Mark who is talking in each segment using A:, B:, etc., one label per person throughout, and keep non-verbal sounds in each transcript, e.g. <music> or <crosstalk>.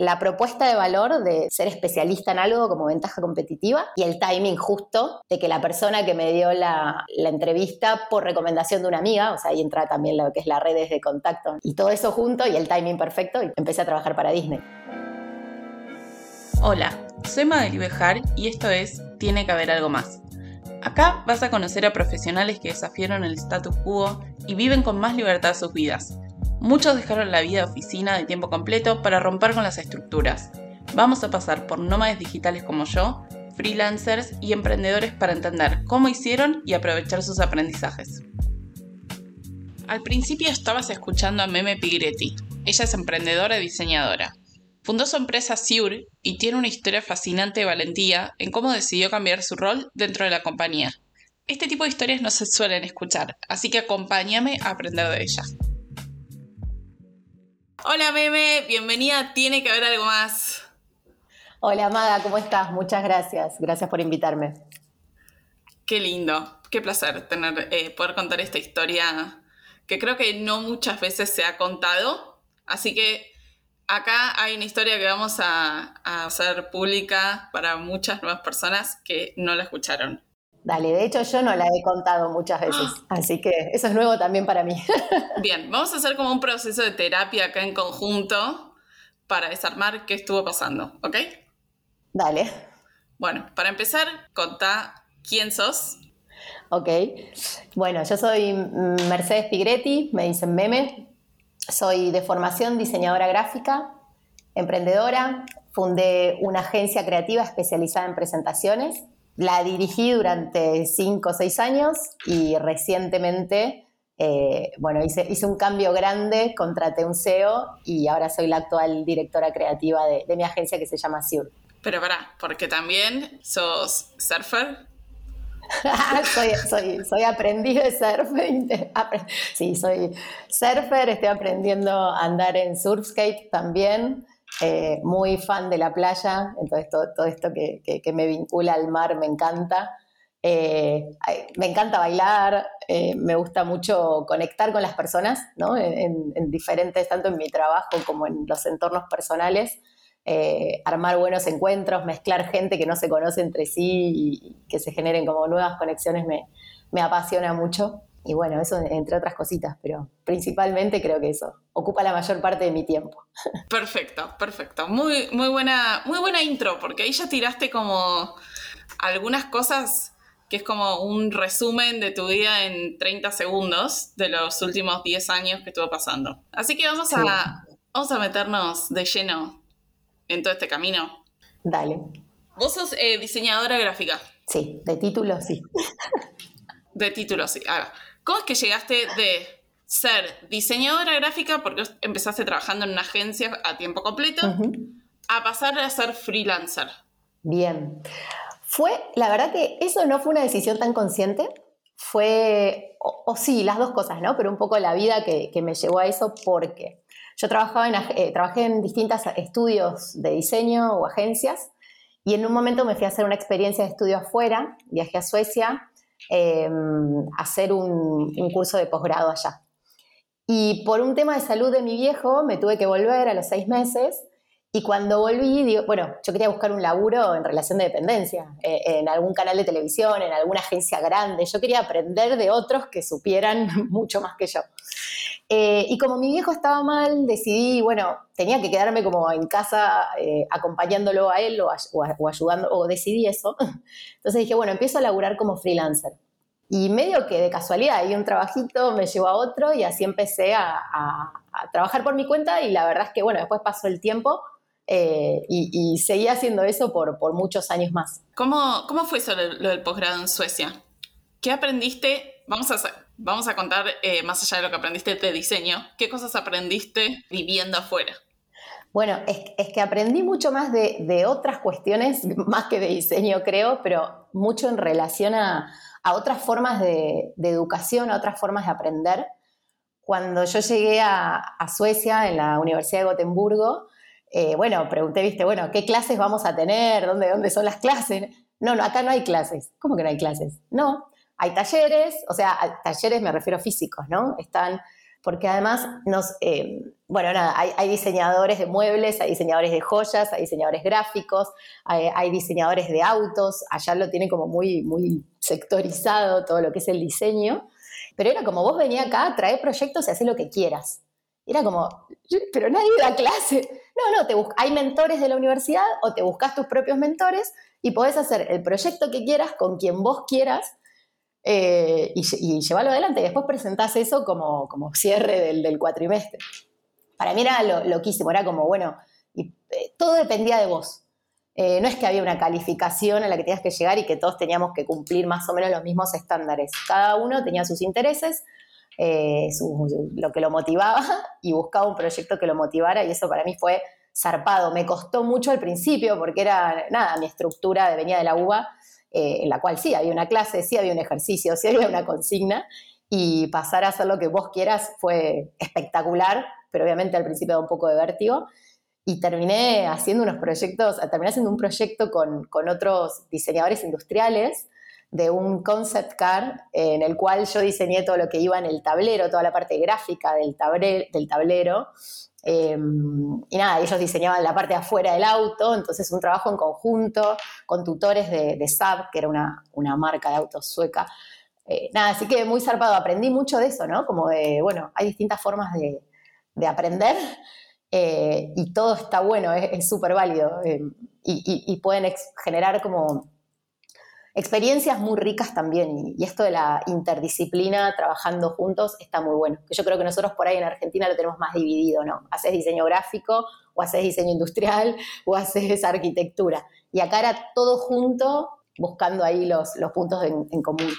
A: la propuesta de valor de ser especialista en algo como ventaja competitiva y el timing justo de que la persona que me dio la, entrevista por recomendación de una amiga, o sea, ahí entra también lo que es las redes de contacto y todo eso junto y el timing perfecto y empecé a trabajar para Disney.
B: Hola, soy Madeli Bejar y esto es Tiene que haber algo más. Acá vas a conocer a profesionales que desafiaron el status quo y viven con más libertad sus vidas Muchos dejaron la vida de oficina de tiempo completo para romper con las estructuras. Vamos a pasar por nómades digitales como yo, freelancers y emprendedores para entender cómo hicieron y aprovechar sus aprendizajes. Al principio estabas escuchando a Meme Pigretti. Ella es emprendedora y diseñadora. Fundó su empresa Siur y tiene una historia fascinante de valentía en cómo decidió cambiar su rol dentro de la compañía. Este tipo de historias no se suelen escuchar, así que acompáñame a aprender de ella. Hola Meme, bienvenida, tiene que haber algo más.
A: Hola Maga, ¿cómo estás? Muchas gracias, gracias por invitarme.
B: Qué lindo, qué placer tener, eh, poder contar esta historia que creo que no muchas veces se ha contado, así que acá hay una historia que vamos a hacer pública para muchas nuevas personas que no la escucharon.
A: Dale, de hecho yo no la he contado muchas veces, así que eso es nuevo también para mí. <laughs>
B: Bien, vamos a hacer como un proceso de terapia acá en conjunto para desarmar qué estuvo pasando, ¿ok?
A: Dale.
B: Bueno, para empezar, contá quién sos.
A: Ok, bueno, yo soy Mercedes Pigretti, me dicen meme, soy de formación diseñadora gráfica, emprendedora, fundé una agencia creativa especializada en presentaciones la dirigí durante cinco o seis años y recientemente, eh, bueno, hice, hice, un cambio grande, contraté un CEO y ahora soy la actual directora creativa de, mi agencia que se llama Siur.
B: Pero para, porque también sos surfer. <laughs>
A: soy, soy, soy aprendiz de surf. <laughs> Sí, soy surfer, estoy aprendiendo a andar en surfskate también. Eh, muy fan de la playa, entonces todo, esto que, me vincula al mar me encanta. Eh, me encanta bailar, eh, me gusta mucho conectar con las personas, ¿no? en, diferentes, tanto en mi trabajo como en los entornos personales, armar buenos encuentros, mezclar gente que no se conoce entre sí y, que se generen como nuevas conexiones me, me apasiona mucho. Y bueno, eso entre otras cositas, pero principalmente creo que eso ocupa la mayor parte de mi tiempo. <laughs>
B: Perfecto, perfecto. Muy, muy, buena, muy buena intro, porque ahí ya tiraste como algunas cosas que es como un resumen de tu vida en 30 segundos de los últimos 10 años que estuvo pasando. Así que vamos, a, vamos a meternos de lleno en todo este camino.
A: Dale.
B: Vos sos eh, diseñadora gráfica.
A: Sí, de título sí.
B: De título sí. ¿Cómo es que llegaste de ser diseñadora gráfica, porque empezaste trabajando en una agencia a tiempo completo, a pasar a ser freelancer?
A: Bien. Fue, la verdad que eso no fue una decisión tan consciente, fue, o, sí, las dos cosas, ¿no? Pero un poco la vida que, me llevó a eso porque yo trabajaba en, eh, trabajé en distintos estudios de diseño o agencias y en un momento me fui a hacer una experiencia de estudio afuera, viajé a Suecia Em, hacer un, curso de posgrado allá. Y por un tema de salud de mi viejo me tuve que volver a los seis meses y cuando volví, bueno, yo quería buscar un laburo en relación de dependencia, eh, en algún canal de televisión, en alguna agencia grande. Yo quería aprender de otros que supieran <laughs> mucho más que yo. Eh, y como mi viejo estaba mal, decidí, bueno, tenía que quedarme como en casa eh, acompañándolo a él o, o, ayudando, o decidí eso. <laughs> Entonces dije, bueno, empiezo a laburar como freelancer. Y medio que de casualidad, hay un trabajito me llevó a otro y así empecé a, trabajar por mi cuenta y la verdad es que, bueno, después pasó el tiempo eh, y, seguí haciendo eso por, por muchos años más.
B: ¿Cómo, cómo fue eso lo del posgrado en Suecia? ¿Qué aprendiste? Vamos a, vamos a contar, eh, más allá de lo que aprendiste de diseño, ¿qué cosas aprendiste viviendo afuera?
A: Bueno, es, que aprendí mucho más de, otras cuestiones, <laughs> más que de diseño creo, pero mucho en relación a, otras formas de, educación, a otras formas de aprender. Cuando yo llegué a, Suecia, en la Universidad de Gotemburgo, eh, bueno, pregunté, viste, bueno, ¿qué clases vamos a tener? ¿Dónde, ¿Dónde son las clases? No, no, acá no hay clases. ¿Cómo que no hay clases? No, hay talleres, o sea, talleres me refiero físicos, ¿no? Están porque además nos, eh, bueno, nada, hay, diseñadores de muebles, hay diseñadores de joyas, hay diseñadores gráficos, hay, diseñadores de autos, allá lo tiene como muy, muy sectorizado todo lo que es el diseño, pero era como vos venía acá, trae proyectos y haces lo que quieras. Era como, pero nadie da clase. No, no, te hay mentores de la universidad o te buscas tus propios mentores y podés hacer el proyecto que quieras con quien vos quieras eh, y, llevarlo adelante. Y después presentás eso como, como cierre del, cuatrimestre. Para mí era lo, loquísimo, era como, bueno, y, eh, todo dependía de vos. Eh, no es que había una calificación a la que tenías que llegar y que todos teníamos que cumplir más o menos los mismos estándares. Cada uno tenía sus intereses, lo que lo motivaba <laughs> y buscaba un proyecto que lo motivara y eso para mí fue zarpado. Me costó mucho al principio porque era, nada, mi estructura venía de la UBA eh, en la cual sí había una clase, sí había un ejercicio, sí había una consigna, y pasar a hacer lo que vos quieras fue espectacular, pero obviamente al principio da un poco de vértigo. Y terminé haciendo unos proyectos, terminé haciendo un proyecto con, con otros diseñadores industriales de un concept car en el cual yo diseñé todo lo que iba en el tablero, toda la parte gráfica del, del tablero, Em, y nada, ellos diseñaban la parte de afuera del auto, entonces un trabajo en conjunto con tutores de, de Saab, que era una, marca de autos sueca. Eh, nada, así que muy zarpado, aprendí mucho de eso, ¿no? Como de, bueno, hay distintas formas de, aprender eh, y todo está bueno, es súper válido em, y, pueden generar como experiencias muy ricas también. Y, esto de la interdisciplina, trabajando juntos, está muy bueno. Que yo creo que nosotros por ahí en Argentina lo tenemos más dividido, ¿no? Haces diseño gráfico, o haces diseño industrial, o haces arquitectura. Y acá era todo junto, buscando ahí los, los puntos en, común.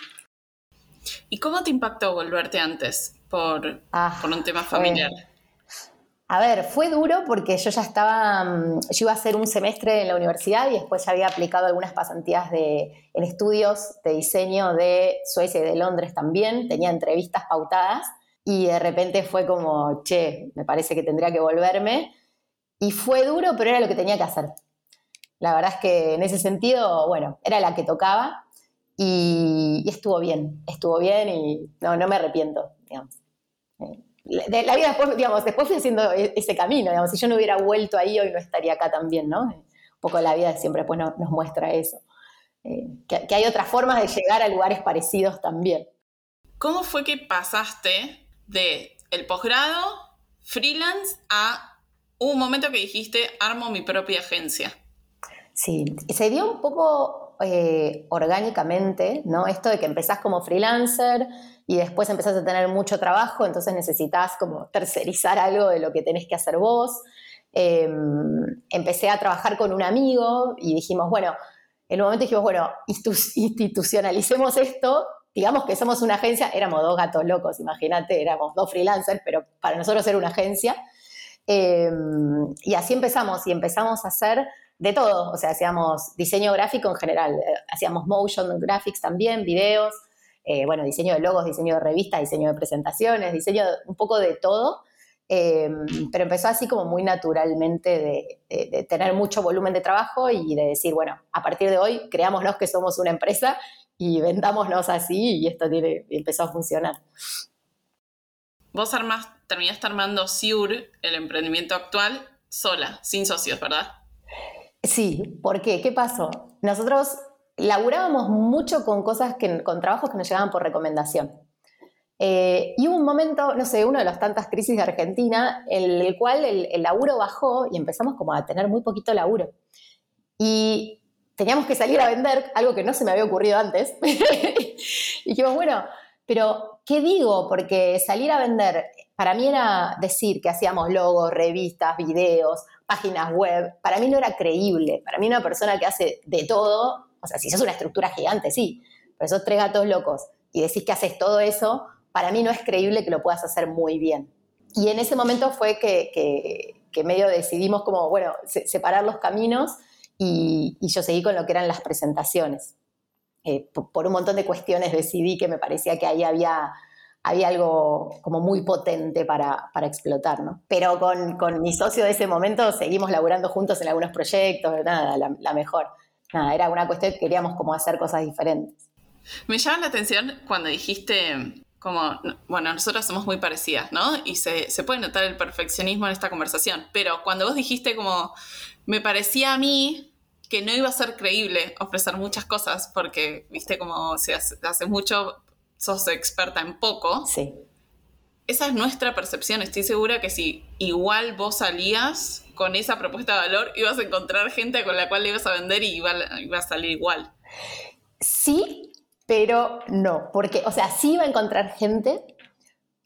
B: ¿Y cómo te impactó volverte antes por, ah, por un tema familiar?
A: A ver, fue duro porque yo ya estaba, mm, yo iba a hacer un semestre en la universidad y después ya había aplicado algunas pasantías de, en estudios de diseño de Suecia y de Londres también, tenía entrevistas pautadas y de repente fue como, che, me parece que tendría que volverme. Y fue duro, pero era lo que tenía que hacer. La verdad es que en ese sentido, bueno, era la que tocaba y, estuvo bien, estuvo bien y no, no me arrepiento, digamos. De la vida después, digamos, después fui haciendo e-, ese camino, digamos, si yo no hubiera vuelto ahí hoy no estaría acá también, ¿no? Un poco la vida siempre pues, nos, muestra eso, eh, que, hay otras formas de llegar a lugares parecidos también.
B: ¿Cómo fue que pasaste de el posgrado, freelance, a un momento que dijiste, armo mi propia agencia?
A: Sí, se dio un poco eh, orgánicamente, ¿no? Esto de que empezás como freelancer, y después empezás a tener mucho trabajo, entonces necesitas como tercerizar algo de lo que tenés que hacer vos. Em, empecé a trabajar con un amigo y dijimos, bueno, en un momento dijimos, bueno, institucionalicemos esto, digamos que somos una agencia, éramos dos gatos locos, imagínate, éramos dos freelancers, pero para nosotros era una agencia. Em, y así empezamos, y empezamos a hacer de todo, o sea, hacíamos diseño gráfico en general, eh, hacíamos motion graphics también, videos, eh, bueno, diseño de logos, diseño de revistas, diseño de presentaciones, diseño un poco de todo, em, pero empezó así como muy naturalmente de, tener mucho volumen de trabajo y de decir, bueno, a partir de hoy creámonos que somos una empresa y vendámonos así y esto tiene, empezó a funcionar.
B: Vos armás, terminaste armando SIUR, el emprendimiento actual, sola, sin socios, ¿verdad?
A: Sí, ¿por qué? ¿Qué pasó? Nosotros laburábamos mucho con cosas, que, con trabajos que nos llegaban por recomendación. Eh, y hubo un momento, no sé, una de las tantas crisis de Argentina, en el cual el, laburo bajó y empezamos como a tener muy poquito laburo. Y teníamos que salir a vender, algo que no se me había ocurrido antes. <laughs> y dijimos, bueno, pero ¿qué digo? Porque salir a vender, para mí era decir que hacíamos logos, revistas, videos, páginas web, para mí no era creíble. Para mí una persona que hace de todo o sea, si sos una estructura gigante, sí, pero sos tres gatos locos y decís que haces todo eso, para mí no es creíble que lo puedas hacer muy bien. Y en ese momento fue que, medio decidimos como, bueno, separar los caminos y, yo seguí con lo que eran las presentaciones. Eh, por, un montón de cuestiones decidí que me parecía que ahí había, había algo como muy potente para, explotar, ¿no? Pero con, mi socio de ese momento seguimos laburando juntos en algunos proyectos, nada, la mejor nada, era una cuestión que queríamos como hacer cosas diferentes.
B: Me llama la atención cuando dijiste como, bueno, nosotras somos muy parecidas, ¿no? Y se, se, puede notar el perfeccionismo en esta conversación, pero cuando vos dijiste como, me parecía a mí que no iba a ser creíble ofrecer muchas cosas, porque, viste, como si hace, hace mucho sos experta en poco.
A: Sí.
B: Esa es nuestra percepción, estoy segura que si igual vos salías con esa propuesta de valor, ibas a encontrar gente con la cual le ibas a vender y iba, a salir igual.
A: Sí, pero no, porque, o sea, sí iba a encontrar gente,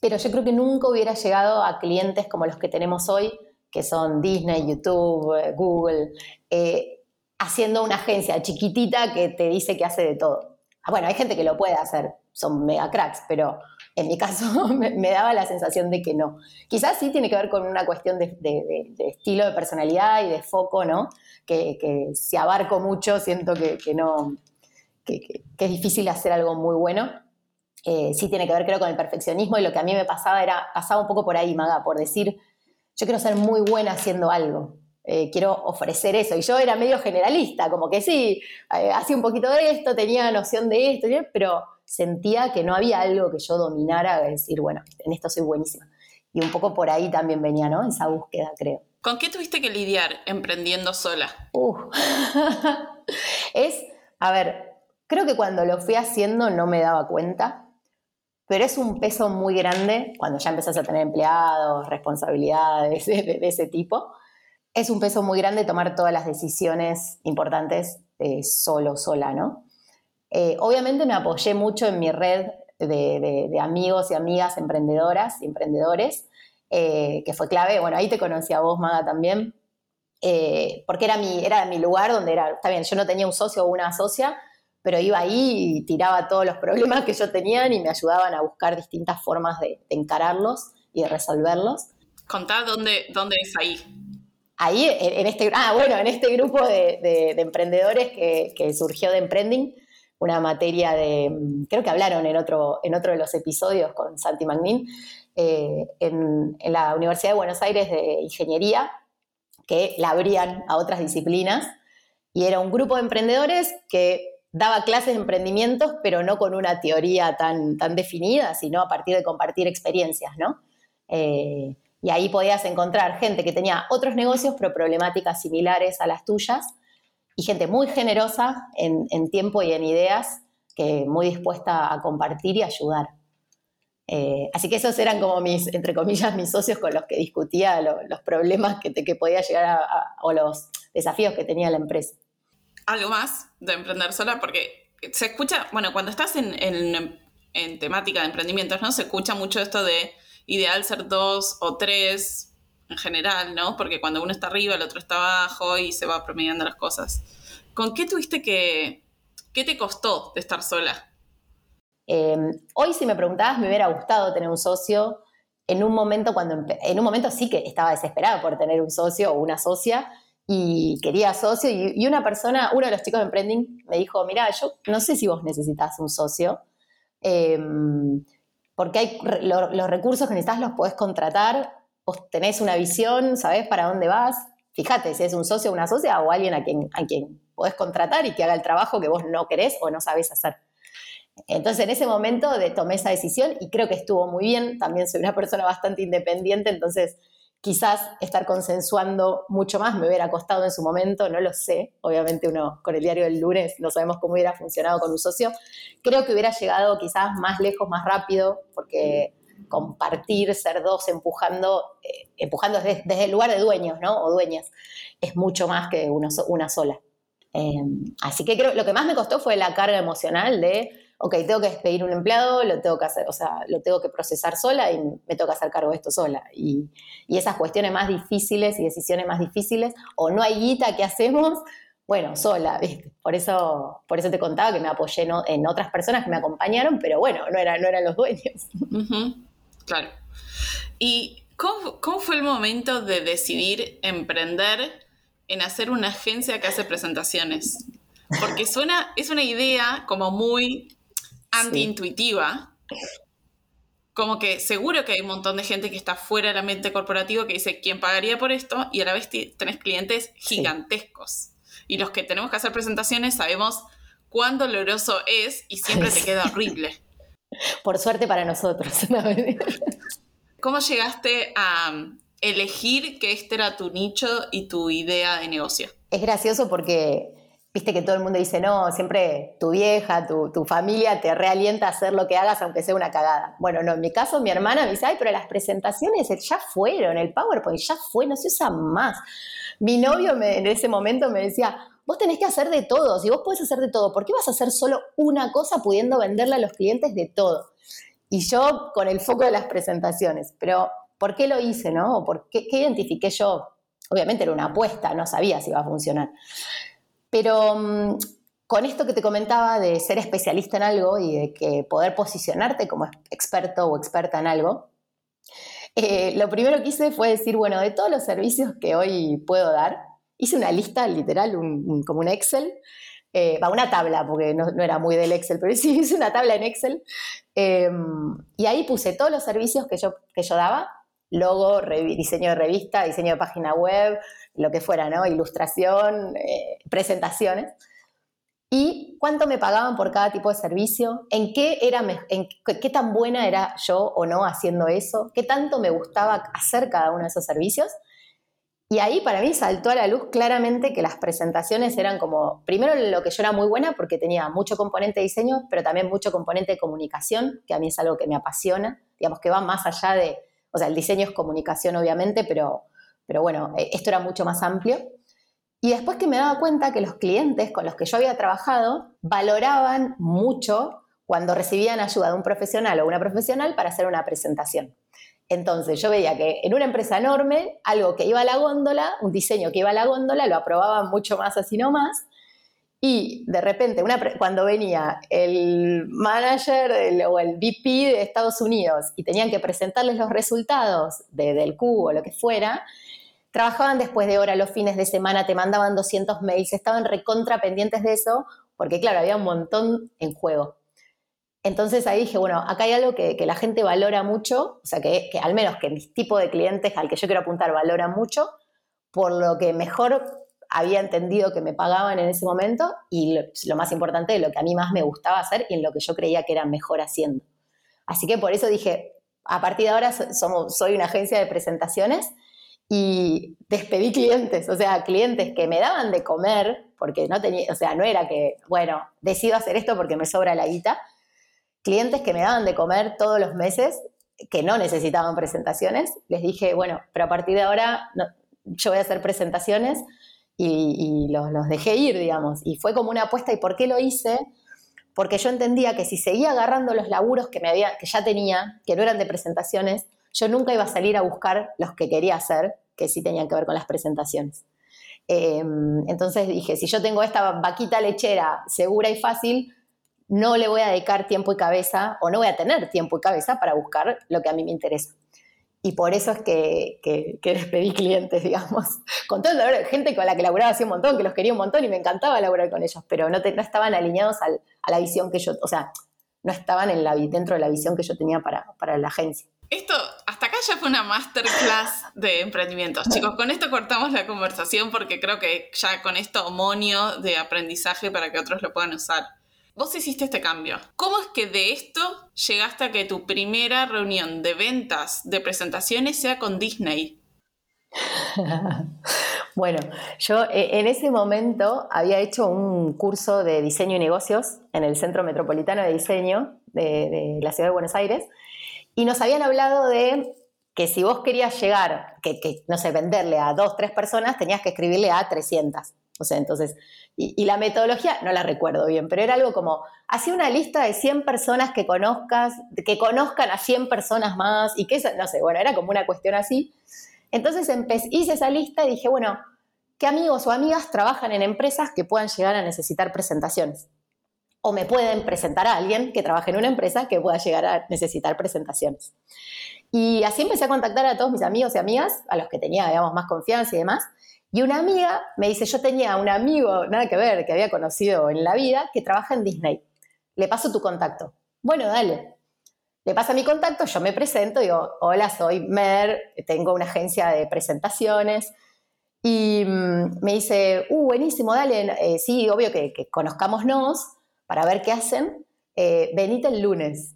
A: pero yo creo que nunca hubiera llegado a clientes como los que tenemos hoy, que son Disney, YouTube, eh, Google, eh, haciendo una agencia chiquitita que te dice que hace de todo. Ah, bueno, hay gente que lo puede hacer, son mega cracks, pero en mi caso <laughs> me, daba la sensación de que no. Quizás sí tiene que ver con una cuestión de, estilo de personalidad y de foco, ¿no? Que, si abarco mucho siento que no, que, es difícil hacer algo muy bueno. Eh, sí tiene que ver, creo, con el perfeccionismo y lo que a mí me pasaba era, pasaba un poco por ahí, Maga, por decir, yo quiero ser muy buena haciendo algo. Eh, quiero ofrecer eso. Y yo era medio generalista, como que sí, eh, hacía un poquito de esto, tenía noción de esto, pero sentía que no había algo que yo dominara, decir, bueno, en esto soy buenísima. Y un poco por ahí también venía, ¿no? Esa búsqueda, creo.
B: ¿Con qué tuviste que lidiar emprendiendo sola? <laughs>
A: es, a ver, Creo que cuando lo fui haciendo no me daba cuenta, pero es un peso muy grande cuando ya empezás a tener empleados, responsabilidades <laughs> de, ese tipo. Es un peso muy grande tomar todas las decisiones importantes eh, solo, sola, ¿no? Eh, obviamente me apoyé mucho en mi red de, amigos y amigas emprendedoras y emprendedores, eh, que fue clave. Bueno, ahí te conocí a vos, Maga, también, porque era mi, era mi lugar donde era, está bien, yo no tenía un socio o una socia, pero iba ahí y tiraba todos los problemas que yo tenía y me ayudaban a buscar distintas formas de, encararlos y de resolverlos.
B: Contá dónde, dónde es ahí.
A: Ahí, en, este, ah, bueno, en este grupo de, emprendedores que, surgió de Emprending, una materia de, creo que hablaron en otro, en otro de los episodios con Santi Magnin, eh, en, en la Universidad de Buenos Aires de Ingeniería, que la abrían a otras disciplinas, y era un grupo de emprendedores que daba clases de emprendimientos, pero no con una teoría tan, tan definida, sino a partir de compartir experiencias, ¿no? Eh, y ahí podías encontrar gente que tenía otros negocios, pero problemáticas similares a las tuyas, y gente muy generosa en, tiempo y en ideas, que muy dispuesta a compartir y ayudar. Eh, así que esos eran como mis, entre comillas, mis socios con los que discutía los problemas que, que podía llegar a, o los desafíos que tenía la empresa
B: algo más de emprender sola, porque se escucha, bueno, cuando estás en, en, temática de emprendimientos, ¿no? Se escucha mucho esto de ideal ser dos o tres en general, ¿no? Porque cuando uno está arriba, el otro está abajo y se va promediando las cosas. ¿Con qué tuviste que, qué te costó de estar sola?
A: Em, hoy si me preguntabas me hubiera gustado tener un socio en un momento cuando en un momento sí que estaba desesperada por tener un socio o una socia y quería socio y, una persona, uno de los chicos de Emprending me dijo, mira, yo no sé si vos necesitas un socio, em, porque hay los recursos que necesitas los podés contratar, vos tenés una visión, sabés para dónde vas, fíjate si es un socio una socia o alguien a quien, a quien podés contratar y que haga el trabajo que vos no querés o no sabés hacer. Entonces en ese momento de, tomé esa decisión y creo que estuvo muy bien, también soy una persona bastante independiente, entonces quizás estar consensuando mucho más me hubiera costado en su momento, no lo sé. Obviamente uno con el diario del lunes no sabemos cómo hubiera funcionado con un socio. Creo que hubiera llegado quizás más lejos, más rápido, porque compartir, ser dos empujando, eh, empujando desde, el lugar de dueños, ¿no? O dueñas, es mucho más que una sola. Eh, así que creo, lo que más me costó fue la carga emocional de ok, tengo que despedir un empleado, lo tengo que hacer, o sea, lo tengo que procesar sola y me toca hacer cargo de esto sola. Y, esas cuestiones más difíciles y decisiones más difíciles, o no hay guita, ¿qué hacemos? Bueno, sola, ¿viste? Por eso, por eso te contaba que me apoyé en otras personas que me acompañaron, pero bueno, no, era, no eran los dueños.
B: Claro. ¿Y cómo, cómo fue el momento de decidir emprender en hacer una agencia que hace presentaciones? Porque suena, es una idea como muy antiintuitiva. Como que seguro que hay un montón de gente que está fuera de la mente corporativa que dice, ¿quién pagaría por esto? Y a la vez tenés clientes gigantescos. Y los que tenemos que hacer presentaciones sabemos cuán doloroso es y siempre te queda horrible. <laughs>
A: Por suerte para nosotros. <laughs>
B: ¿Cómo llegaste a elegir que este era tu nicho y tu idea de negocio?
A: Es gracioso porque viste que todo el mundo dice, no, siempre tu vieja, tu, familia te realienta a hacer lo que hagas aunque sea una cagada. Bueno, no, en mi caso mi hermana me dice, ay, pero las presentaciones ya fueron, el PowerPoint ya fue, no se usa más. Mi novio en ese momento me decía, vos tenés que hacer de todo, si vos podés hacer de todo, ¿por qué vas a hacer solo una cosa pudiendo venderle a los clientes de todo? Y yo con el foco de las presentaciones, pero ¿por qué lo hice, no? ¿Por qué, qué identifiqué yo? Obviamente era una apuesta, no sabía si iba a funcionar. Pero mm, con esto que te comentaba de ser especialista en algo y de que poder posicionarte como experto o experta en algo, eh, lo primero que hice fue decir, bueno, de todos los servicios que hoy puedo dar, hice una lista literal, como un Excel, eh, va, una tabla, porque no, era muy del Excel, pero <laughs> sí hice una tabla en Excel, em, y ahí puse todos los servicios que yo, que yo daba, logo, diseño de revista, diseño de página web, lo que fuera, ¿no? Ilustración, eh, presentaciones. Y cuánto me pagaban por cada tipo de servicio, en qué, era, en qué tan buena era yo o no haciendo eso, qué tanto me gustaba hacer cada uno de esos servicios. Y ahí para mí saltó a la luz claramente que las presentaciones eran como, primero lo que yo era muy buena porque tenía mucho componente de diseño, pero también mucho componente de comunicación, que a mí es algo que me apasiona, digamos que va más allá de, o sea, el diseño es comunicación obviamente, pero pero bueno, eh, esto era mucho más amplio. Y después que me daba cuenta que los clientes con los que yo había trabajado valoraban mucho cuando recibían ayuda de un profesional o una profesional para hacer una presentación. Entonces yo veía que en una empresa enorme, algo que iba a la góndola, un diseño que iba a la góndola, lo aprobaban mucho más así nomás. Y de repente, cuando venía el manager o el VP de Estados Unidos y tenían que presentarles los resultados del cubo o lo que fuera, trabajaban después de hora los fines de semana, te mandaban 200 mails, estaban recontra pendientes de eso, porque claro, había un montón en juego. Entonces ahí dije, bueno, acá hay algo que, la gente valora mucho, o sea, que, al menos que el tipo de clientes al que yo quiero apuntar valora mucho, por lo que mejor había entendido que me pagaban en ese momento y lo, más importante, lo que a mí más me gustaba hacer y en lo que yo creía que era mejor haciendo. Así que por eso dije, a partir de ahora somos, soy una agencia de presentaciones y despedí clientes, o sea, clientes que me daban de comer, porque no tenía, o sea, no era que, bueno, decido hacer esto porque me sobra la guita, clientes que me daban de comer todos los meses, que no necesitaban presentaciones, les dije, bueno, pero a partir de ahora yo voy a hacer presentaciones y, los, los, dejé ir, digamos, y fue como una apuesta, ¿y por qué lo hice? Porque yo entendía que si seguía agarrando los laburos que, me había, que ya tenía, que no eran de presentaciones, yo nunca iba a salir a buscar los que quería hacer, que sí tenían que ver con las presentaciones. Em, entonces dije, si yo tengo esta vaquita lechera segura y fácil, no le voy a dedicar tiempo y cabeza, o no voy a tener tiempo y cabeza para buscar lo que a mí me interesa. Y por eso es que, que, despedí clientes, <laughs> digamos, con todo el gente con la que laburaba hacía un montón, que los quería un montón y me encantaba laburar con ellos, pero no, no estaban alineados a la visión que yo, o sea, no estaban en la, dentro de la visión que yo tenía para, para la agencia.
B: Esto, hasta acá ya fue una masterclass de emprendimientos. <laughs> Chicos, con esto cortamos la conversación porque creo que ya con esto monio de aprendizaje para que otros lo puedan usar. Vos hiciste este cambio. ¿Cómo es que de esto llegaste a que tu primera reunión de ventas de presentaciones sea con Disney? <laughs>
A: bueno, yo eh, en ese momento había hecho un curso de diseño y negocios en el Centro Metropolitano de Diseño de, la Ciudad de Buenos Aires y nos habían hablado de que si vos querías llegar, que, no sé, venderle a dos, tres personas, tenías que escribirle a 300. O sea, entonces, y, la metodología no la recuerdo bien, pero era algo como, hacía una lista de 100 personas que conozcas, que conozcan a 100 personas más, y que no sé, bueno, era como una cuestión así. Entonces hice esa lista y dije, bueno, ¿qué amigos o amigas trabajan en empresas que puedan llegar a necesitar presentaciones? o me pueden presentar a alguien que trabaje en una empresa que pueda llegar a necesitar presentaciones. Y así empecé a contactar a todos mis amigos y amigas, a los que tenía, digamos, más confianza y demás. Y una amiga me dice, yo tenía un amigo, nada que ver, que había conocido en la vida, que trabaja en Disney. Le paso tu contacto. Bueno, dale. Le pasa mi contacto, yo me presento, digo, hola, soy Mer, tengo una agencia de presentaciones. Y mm, me dice, uh, buenísimo, dale, eh, sí, obvio que, que conozcámonos, para ver qué hacen, eh, venite el lunes.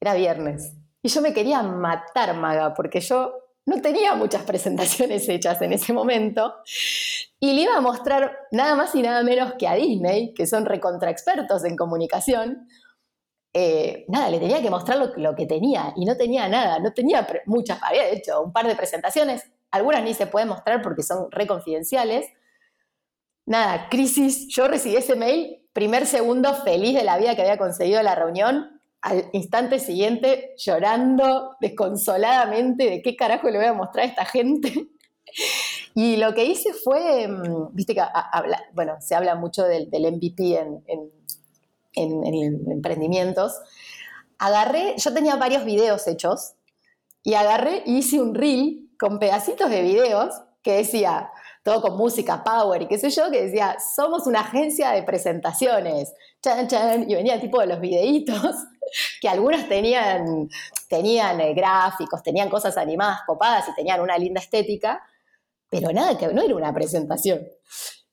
A: era viernes. Y yo me quería matar, Maga, porque yo no tenía muchas presentaciones hechas en ese momento. Y le iba a mostrar nada más y nada menos que a Disney, que son recontra expertos en comunicación. Eh, nada, le tenía que mostrar lo, que tenía y no tenía nada, no tenía muchas, había hecho un par de presentaciones, algunas ni se pueden mostrar porque son reconfidenciales. Nada, crisis, yo recibí ese mail, primer segundo feliz de la vida que había conseguido la reunión, al instante siguiente llorando desconsoladamente de qué carajo le voy a mostrar a esta gente. <laughs> Y lo que hice fue, mm, viste que habla, bueno, se habla mucho del, MVP en, en, emprendimientos. Agarré, yo tenía varios videos hechos y agarré y hice un reel con pedacitos de videos que decía, todo con música, power y qué sé yo, que decía, somos una agencia de presentaciones, chan, chan, y venía tipo de los videitos, <laughs> que algunos tenían, tenían eh, gráficos, tenían cosas animadas, copadas y tenían una linda estética, pero nada, que no era una presentación.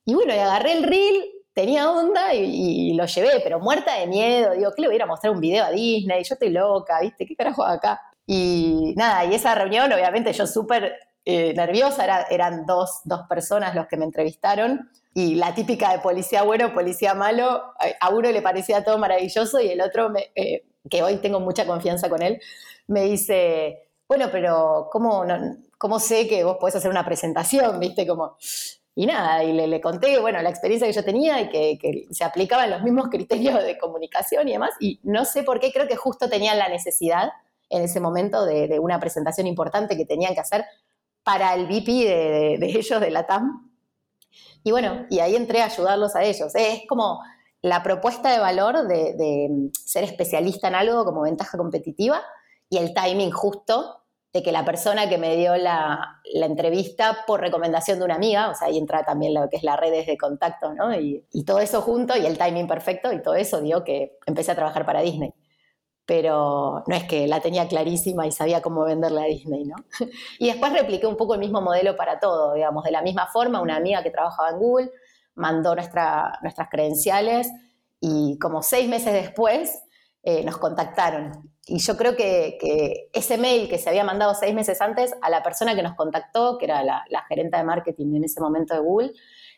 A: Y bueno, y agarré el reel, tenía onda y, lo llevé, pero muerta de miedo, digo, ¿qué le voy a mostrar un video a Disney? Yo estoy loca, ¿viste? ¿Qué carajo acá? Y nada, y esa reunión, obviamente yo súper eh, nerviosa, eran dos, personas los que me entrevistaron, y la típica de policía bueno, policía malo, a uno le parecía todo maravilloso y el otro, eh, que hoy tengo mucha confianza con él, me dice, bueno, pero ¿cómo, cómo sé que vos podés hacer una presentación? ¿Viste? Como, y nada, y le, conté, bueno, la experiencia que yo tenía y que, se aplicaban los mismos criterios de comunicación y demás, y no sé por qué, creo que justo tenían la necesidad en ese momento de, de una presentación importante que tenían que hacer para el VP de, ellos, de la TAM. Y bueno, y ahí entré a ayudarlos a ellos. Es como la propuesta de valor de, ser especialista en algo como ventaja competitiva y el timing justo de que la persona que me dio la, entrevista por recomendación de una amiga, o sea, ahí entra también lo que es las redes de contacto, ¿no? Y, y todo eso junto y el timing perfecto y todo eso dio que empecé a trabajar para Disney pero no es que la tenía clarísima y sabía cómo venderla a Disney, ¿no? <laughs> Y después repliqué un poco el mismo modelo para todo, digamos, de la misma forma, una amiga que trabajaba en Google mandó nuestras credenciales y como seis meses después eh, nos contactaron. Y yo creo que, ese mail que se había mandado seis meses antes a la persona que nos contactó, que era la, la gerente de marketing en ese momento de Google,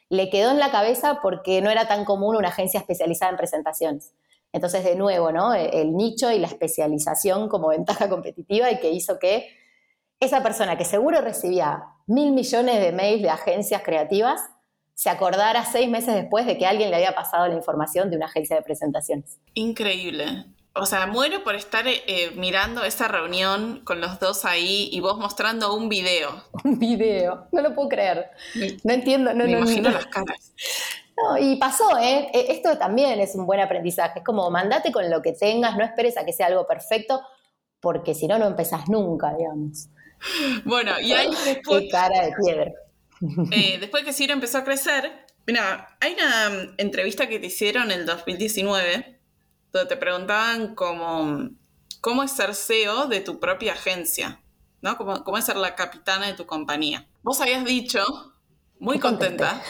A: le quedó en la cabeza porque no era tan común una agencia especializada en presentaciones. Entonces, de nuevo, ¿no? E, el nicho y la especialización como ventaja competitiva y que hizo que esa persona que seguro recibía mil millones de mails de agencias creativas se acordara seis meses después de que alguien le había pasado la información de una agencia de presentaciones.
B: Increíble. O sea, muero por estar eh, mirando esa reunión con los dos ahí y vos mostrando un video. <laughs>
A: Un video, no lo puedo creer. No entiendo, no,
B: Me
A: no,
B: imagino las caras
A: y pasó, ¿eh? E, esto también es un buen aprendizaje. Es como mandate con lo que tengas, no esperes a que sea algo perfecto, porque si no, no empezás nunca, digamos.
B: Bueno, y ahí después.
A: Qué cara de piedra.
B: Eh, después que Ciro empezó a crecer, mira, hay una mm, entrevista que te hicieron en el 2019 donde te preguntaban cómo, cómo es ser CEO de tu propia agencia, ¿no? Cómo, cómo es ser la capitana de tu compañía. Vos habías dicho, muy contenta,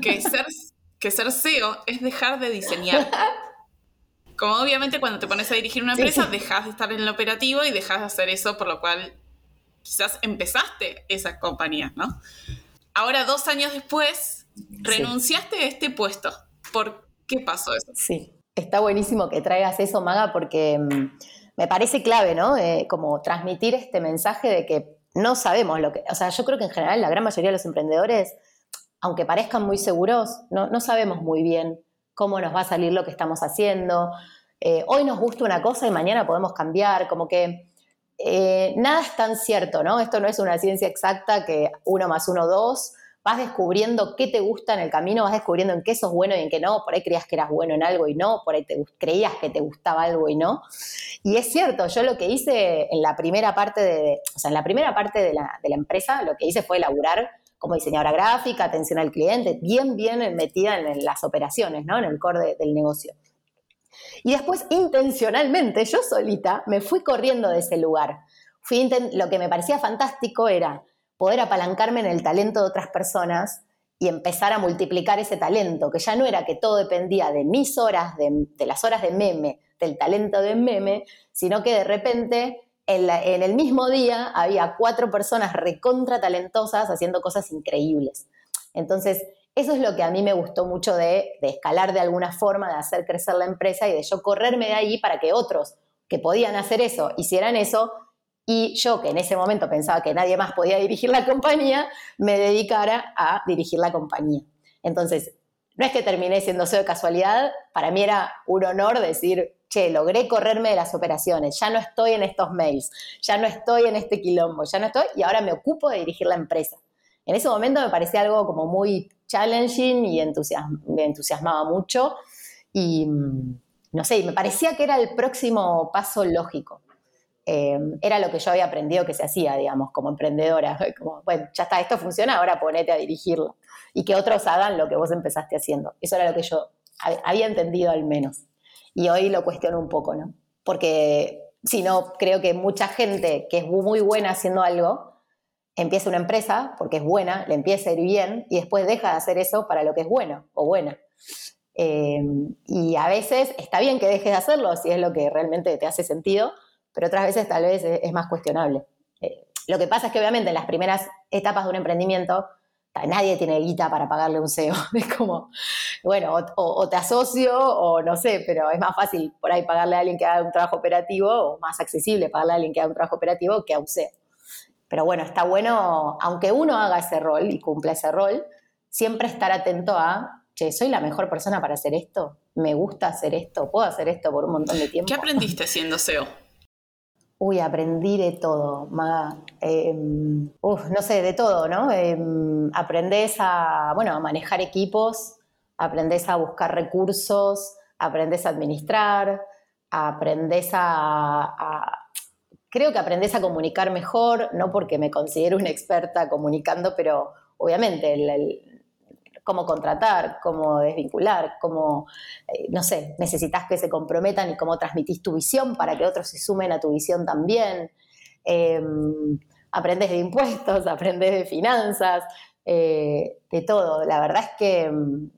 B: que ser, que ser CEO es dejar de diseñar. Como obviamente cuando te pones a dirigir una empresa, dejas de estar en el operativo y dejas de hacer eso, por lo cual quizás empezaste esa compañía, ¿no? Ahora, dos años después, renunciaste a este puesto. ¿Por qué pasó eso?
A: Sí, está buenísimo que traigas eso, Maga, porque mm, me parece clave, ¿no? Eh, como transmitir este mensaje de que no sabemos lo que, o sea, yo creo que en general la gran mayoría de los emprendedores aunque parezcan muy seguros, no, sabemos muy bien cómo nos va a salir lo que estamos haciendo. Eh, hoy nos gusta una cosa y mañana podemos cambiar, como que eh, nada es tan cierto, ¿no? Esto no es una ciencia exacta que uno más uno, dos. Vas descubriendo qué te gusta en el camino, vas descubriendo en qué sos bueno y en qué no. Por ahí creías que eras bueno en algo y no, por ahí creías que te gustaba algo y no. Y es cierto, yo lo que hice en la primera parte de, o sea, en la primera parte de la, empresa, lo que hice fue elaborar como diseñadora gráfica, atención al cliente, bien, bien metida en, las operaciones, ¿no? En el core del negocio. Y después, intencionalmente, yo solita me fui corriendo de ese lugar. Fui lo que me parecía fantástico era poder apalancarme en el talento de otras personas y empezar a multiplicar ese talento, que ya no era que todo dependía de mis horas, de, las horas de meme, el talento de meme, sino que de repente en, el mismo día había cuatro personas recontra talentosas haciendo cosas increíbles. Entonces, eso es lo que a mí me gustó mucho de, de, escalar de alguna forma, de hacer crecer la empresa y de yo correrme de ahí para que otros que podían hacer eso hicieran eso y yo que en ese momento pensaba que nadie más podía dirigir la compañía, me dedicara a dirigir la compañía. Entonces, no es que terminé siendo CEO casualidad, para mí era un honor decir, che, logré correrme de las operaciones, ya no estoy en estos mails, ya no estoy en este quilombo, ya no estoy, y ahora me ocupo de dirigir la empresa. En ese momento me parecía algo como muy challenging y me entusiasmaba mucho y mm, no sé, me parecía que era el próximo paso lógico. Eh, era lo que yo había aprendido que se hacía, digamos, como emprendedora. <laughs> Como, bueno, ya está, esto funciona, ahora ponete a dirigirlo. Y que otros hagan lo que vos empezaste haciendo. Eso era lo que yo había entendido al menos. Y hoy lo cuestiono un poco, ¿no? Porque si no, creo que mucha gente que es muy buena haciendo algo, empieza una empresa porque es buena, le empieza a ir bien y después deja de hacer eso para lo que es bueno o buena. Eh, y a veces está bien que dejes de hacerlo si es lo que realmente te hace sentido, pero otras veces tal vez es, más cuestionable. Eh, lo que pasa es que obviamente en las primeras etapas de un emprendimiento nadie tiene guita para pagarle un CEO. <laughs> Es como, bueno, o, te asocio o no sé, pero es más fácil por ahí pagarle a alguien que haga un trabajo operativo o más accesible pagarle a alguien que haga un trabajo operativo que a un CEO. Pero bueno, está bueno, aunque uno haga ese rol y cumpla ese rol, siempre estar atento a, che, ¿soy la mejor persona para hacer esto? ¿Me gusta hacer esto? ¿Puedo hacer esto por un montón de tiempo?
B: ¿Qué aprendiste siendo CEO?
A: Uy, aprendí de todo, Maga. Em, no sé, de todo, ¿no? Aprendés a, bueno, a manejar equipos, aprendés a buscar recursos, aprendés a administrar, aprendés a, creo que aprendés a comunicar mejor, no porque me considero una experta comunicando, pero obviamente el, cómo contratar, cómo desvincular, cómo, eh, no sé, necesitas que se comprometan y cómo transmitís tu visión para que otros se sumen a tu visión también. Em, aprendes de impuestos, <laughs> aprendes de finanzas, eh, de todo. La verdad es que em,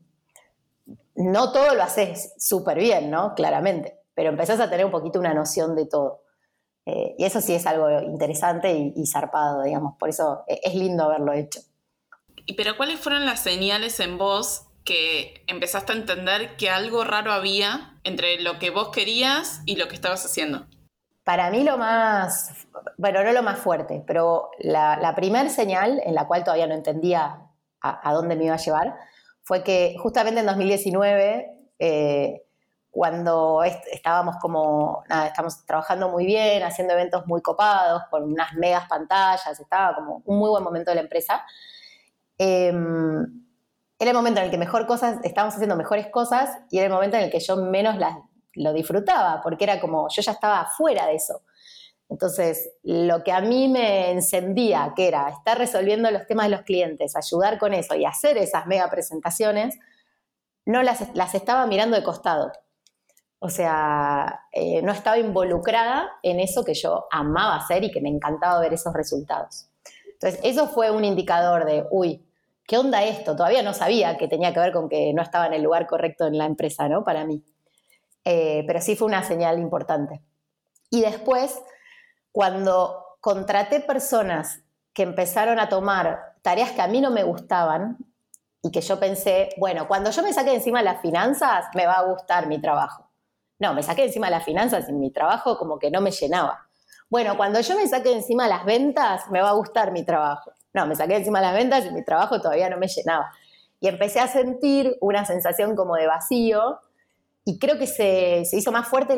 A: no todo lo haces súper bien, ¿no? Claramente, pero empezás a tener un poquito una noción de todo. Eh, y eso sí es algo interesante y, y zarpado, digamos. Por eso es lindo haberlo hecho.
B: Pero ¿cuáles fueron las señales en vos que empezaste a entender que algo raro había entre lo que vos querías y lo que estabas haciendo?
A: Para mí lo más, bueno, no lo más fuerte, pero la, la primer señal en la cual todavía no entendía a, dónde me iba a llevar fue que justamente en 2019, eh, cuando estábamos como, nada, estamos trabajando muy bien, haciendo eventos muy copados, con unas megas pantallas, estaba como un muy buen momento de la empresa, Em, era el momento en el que mejor cosas, estábamos haciendo mejores cosas y era el momento en el que yo menos las, lo disfrutaba, porque era como, yo ya estaba fuera de eso. Entonces, lo que a mí me encendía, que era estar resolviendo los temas de los clientes, ayudar con eso y hacer esas mega presentaciones, no las, las estaba mirando de costado. O sea, eh, no estaba involucrada en eso que yo amaba hacer y que me encantaba ver esos resultados. Entonces, eso fue un indicador de, uy, ¿qué onda esto? Todavía no sabía que tenía que ver con que no estaba en el lugar correcto en la empresa, ¿no? Para mí. Eh, pero sí fue una señal importante. Y después, cuando contraté personas que empezaron a tomar tareas que a mí no me gustaban y que yo pensé, bueno, cuando yo me saque encima las finanzas, me va a gustar mi trabajo. No, me saqué encima las finanzas y mi trabajo como que no me llenaba. Bueno, cuando yo me saque encima las ventas, me va a gustar mi trabajo no, me saqué encima las ventas y mi trabajo todavía no me llenaba. Y empecé a sentir una sensación como de vacío y creo que se, hizo más fuerte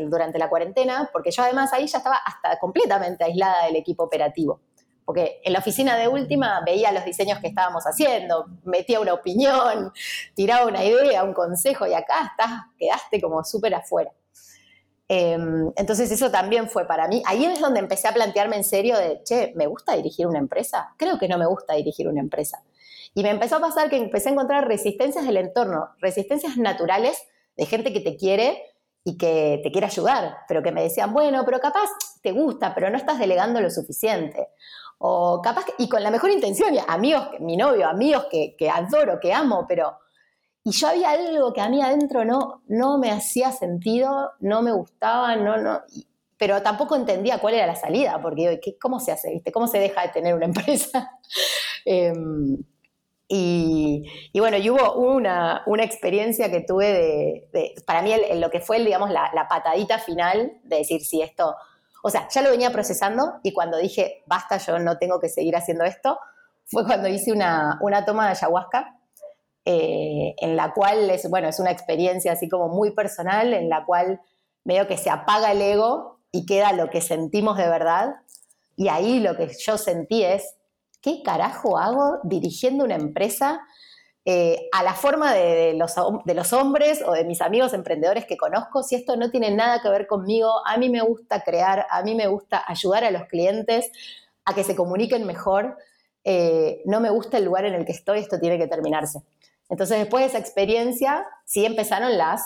A: durante la cuarentena porque yo además ahí ya estaba hasta completamente aislada del equipo operativo. Porque en la oficina de última veía los diseños que estábamos haciendo, metía una opinión, tiraba una idea, un consejo y acá estás, quedaste como súper afuera. Em, entonces eso también fue para mí. Ahí es donde empecé a plantearme en serio de, che, ¿me gusta dirigir una empresa? Creo que no me gusta dirigir una empresa. Y me empezó a pasar que empecé a encontrar resistencias del entorno, resistencias naturales de gente que te quiere y que te quiere ayudar, pero que me decían, bueno, pero capaz te gusta, pero no estás delegando lo suficiente. O capaz, y con la mejor intención, amigos, mi novio, amigos que, que adoro, que amo, pero... y yo había algo que a mí adentro no, no me hacía sentido, no me gustaba, no, no, pero tampoco entendía cuál era la salida, porque ¿cómo se hace? ¿viste? ¿Cómo se deja de tener una <laughs> empresa? Em, y, bueno, y hubo una, una experiencia que tuve de, para mí, lo que fue, digamos, la, la, patadita final de decir si esto, o sea, ya lo venía procesando y cuando dije, basta, yo no tengo que seguir haciendo esto, fue cuando hice una, una toma de ayahuasca eh, en la cual es, bueno, es una experiencia así como muy personal, en la cual veo que se apaga el ego y queda lo que sentimos de verdad. Y ahí lo que yo sentí es, ¿qué carajo hago dirigiendo una empresa eh, a la forma de, los, de, los, hombres o de mis amigos emprendedores que conozco, si esto no tiene nada que ver conmigo, a mí me gusta crear, a mí me gusta ayudar a los clientes a que se comuniquen mejor, eh, no me gusta el lugar en el que estoy, esto tiene que terminarse. Entonces, después de esa experiencia, sí empezaron las,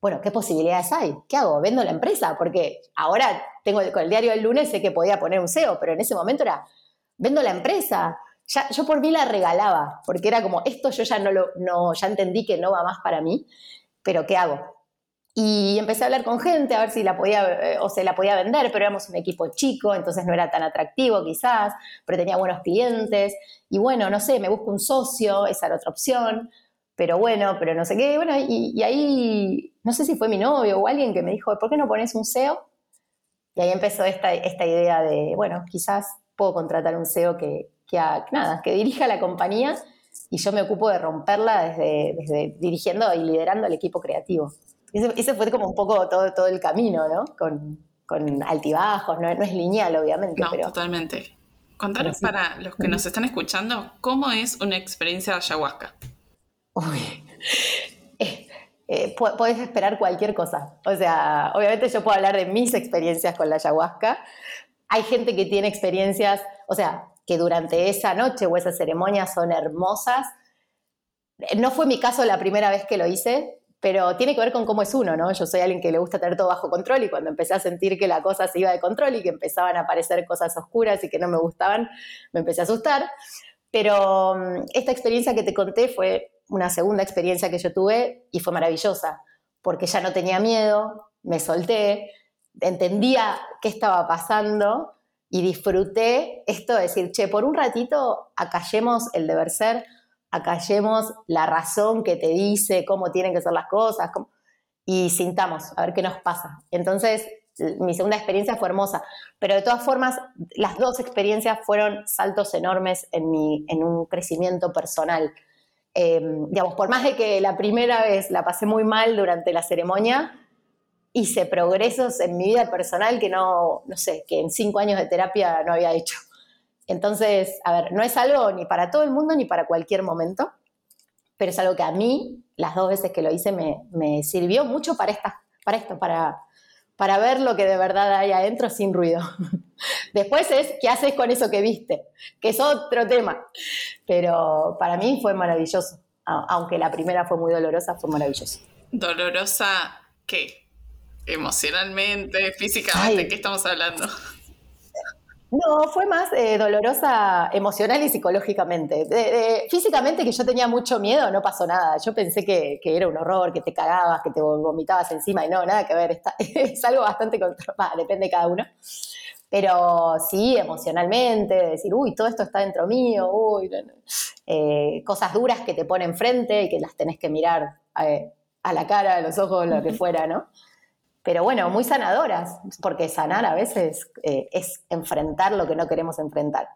A: bueno, ¿qué posibilidades hay? ¿Qué hago? ¿Vendo la empresa? Porque ahora tengo con el diario del lunes, sé que podía poner un SEO, pero en ese momento era, vendo la empresa. Ya, yo por mí la regalaba, porque era como, esto yo ya no lo, no, ya entendí que no va más para mí, pero ¿qué hago? Y empecé a hablar con gente a ver si la podía eh, o se la podía vender, pero éramos un equipo chico, entonces no era tan atractivo quizás, pero tenía buenos clientes. Y bueno, no sé, me busco un socio, esa era otra opción pero bueno, pero no sé qué. Bueno, y, ahí, no sé si fue mi novio o alguien que me dijo, ¿por qué no pones un SEO? Y ahí empezó esta, esta idea de, bueno, quizás puedo contratar un SEO que, que, nada, que dirija la compañía y yo me ocupo de romperla desde, desde dirigiendo y liderando el equipo creativo. Ese, fue como un poco todo, todo el camino, ¿no? Con, con altibajos, no, no, es lineal, obviamente.
B: No, totalmente. Contanos para los que nos están escuchando, ¿cómo es una experiencia de ayahuasca?
A: Uy, eh, eh, podés esperar cualquier cosa. O sea, obviamente yo puedo hablar de mis experiencias con la ayahuasca. Hay gente que tiene experiencias, o sea, que durante esa noche o esa ceremonia son hermosas. No fue mi caso la primera vez que lo hice, pero tiene que ver con cómo es uno, ¿no? Yo soy alguien que le gusta tener todo bajo control y cuando empecé a sentir que la cosa se iba de control y que empezaban a aparecer cosas oscuras y que no me gustaban, me empecé a asustar. Pero mm, esta experiencia que te conté fue una segunda experiencia que yo tuve y fue maravillosa, porque ya no tenía miedo, me solté, entendía qué estaba pasando y disfruté esto de decir, che, por un ratito acallemos el deber ser, acallemos la razón que te dice cómo tienen que ser las cosas y sintamos, a ver qué nos pasa. Entonces, mi segunda experiencia fue hermosa, pero de todas formas, las dos experiencias fueron saltos enormes en, mi, en un crecimiento personal. Em, digamos, por más de que la primera vez la pasé muy mal durante la ceremonia, hice progresos en mi vida personal que no, no sé, que en cinco años de terapia no había hecho. Entonces, a ver, no es algo ni para todo el mundo ni para cualquier momento, pero es algo que a mí, las dos veces que lo hice, me, me sirvió mucho para, esta, para esto, para, para ver lo que de verdad hay adentro sin ruido. Después es qué haces con eso que viste, que es otro tema. Pero para mí fue maravilloso. Aunque la primera fue muy dolorosa, fue maravilloso.
B: ¿Dolorosa qué? ¿Emocionalmente? ¿Físicamente? ¿Qué estamos hablando?
A: No, fue más eh, dolorosa emocional y psicológicamente. físicamente, que yo tenía mucho miedo, no pasó nada. Yo pensé que, era un horror, que te cagabas, que te vomitabas encima y no, nada que ver. <laughs> es algo bastante controlado, depende de cada uno. Pero sí, emocionalmente, decir, uy, todo esto está dentro mío, uy, eh, cosas duras que te ponen frente y que las tenés que mirar eh, a la cara, a los ojos, lo que fuera, ¿no? Pero bueno, muy sanadoras, porque sanar a veces eh, es enfrentar lo que no queremos enfrentar.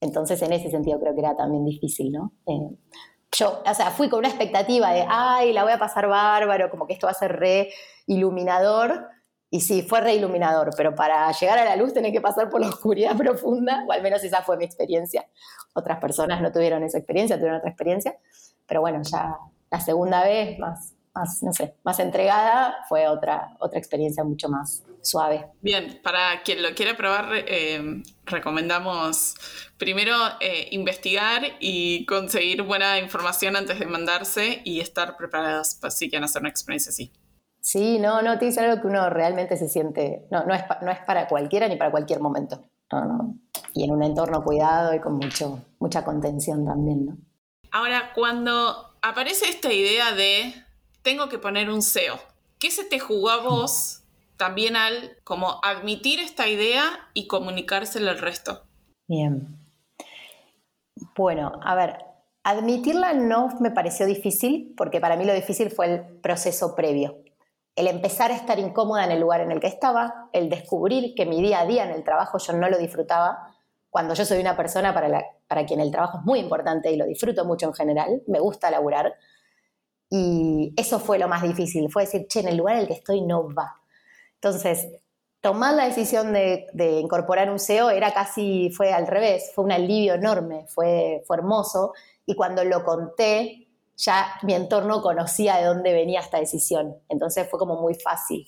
A: Entonces, en ese sentido creo que era también difícil, ¿no? Eh, yo, o sea, fui con una expectativa de, ay, la voy a pasar bárbaro, como que esto va a ser re iluminador, y sí, fue re iluminador, pero para llegar a la luz tenés que pasar por la oscuridad <laughs> profunda, o al menos esa fue mi experiencia. Otras personas no tuvieron esa experiencia, tuvieron otra experiencia, pero bueno, ya la segunda vez más, más, no sé, más entregada, fue otra, otra experiencia mucho más suave.
B: Bien, para quien lo quiera probar, eh, recomendamos primero eh, investigar y conseguir buena información antes de mandarse y estar preparados si quieren hacer una experiencia así.
A: Sí, no, no, te dice algo que uno realmente se siente, no, no, es, no es para cualquiera ni para cualquier momento. Y en un entorno cuidado y con mucho, mucha contención también, ¿no?
B: Ahora, cuando aparece esta idea de tengo que poner un SEO. ¿Qué se te jugó a vos también al como admitir esta idea y comunicársela al resto?
A: Bien. Bueno, a ver, admitirla no me pareció difícil porque para mí lo difícil fue el proceso previo. El empezar a estar incómoda en el lugar en el que estaba, el descubrir que mi día a día en el trabajo yo no lo disfrutaba, cuando yo soy una persona para, la, para quien el trabajo es muy importante y lo disfruto mucho en general, me gusta laburar, y eso fue lo más difícil, fue decir, che, en el lugar en el que estoy no va. Entonces, tomar la decisión de, incorporar un SEO era casi, fue al revés, fue un alivio enorme, fue, fue hermoso, y cuando lo conté, ya mi entorno conocía de dónde venía esta decisión, entonces fue como muy fácil.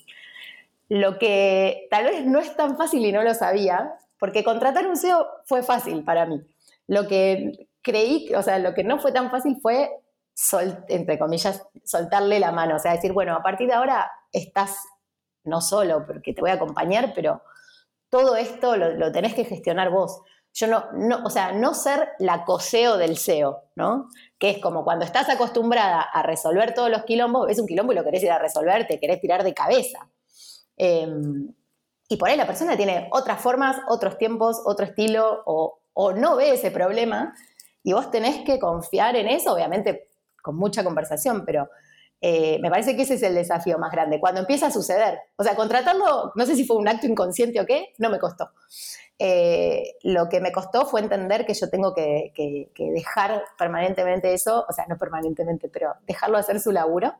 A: Lo que tal vez no es tan fácil y no lo sabía, porque contratar un SEO fue fácil para mí. Lo que creí, o sea, lo que no fue tan fácil fue entre comillas, soltarle la mano, o sea, decir, bueno, a partir de ahora estás no solo porque te voy a acompañar, pero todo esto lo, tenés que gestionar vos. Yo no, no, o sea, no ser la coseo del SEO, ¿no? Que es como cuando estás acostumbrada a resolver todos los quilombos, ves un quilombo y lo querés ir a resolver, te querés tirar de cabeza. Em, y por ahí la persona tiene otras formas, otros tiempos, otro estilo, o, o no ve ese problema, y vos tenés que confiar en eso, obviamente con mucha conversación, pero eh, me parece que ese es el desafío más grande, cuando empieza a suceder. O sea, contratarlo, no sé si fue un acto inconsciente o qué, no me costó. Eh, lo que me costó fue entender que yo tengo que, dejar permanentemente eso, o sea, no permanentemente, pero dejarlo hacer su laburo.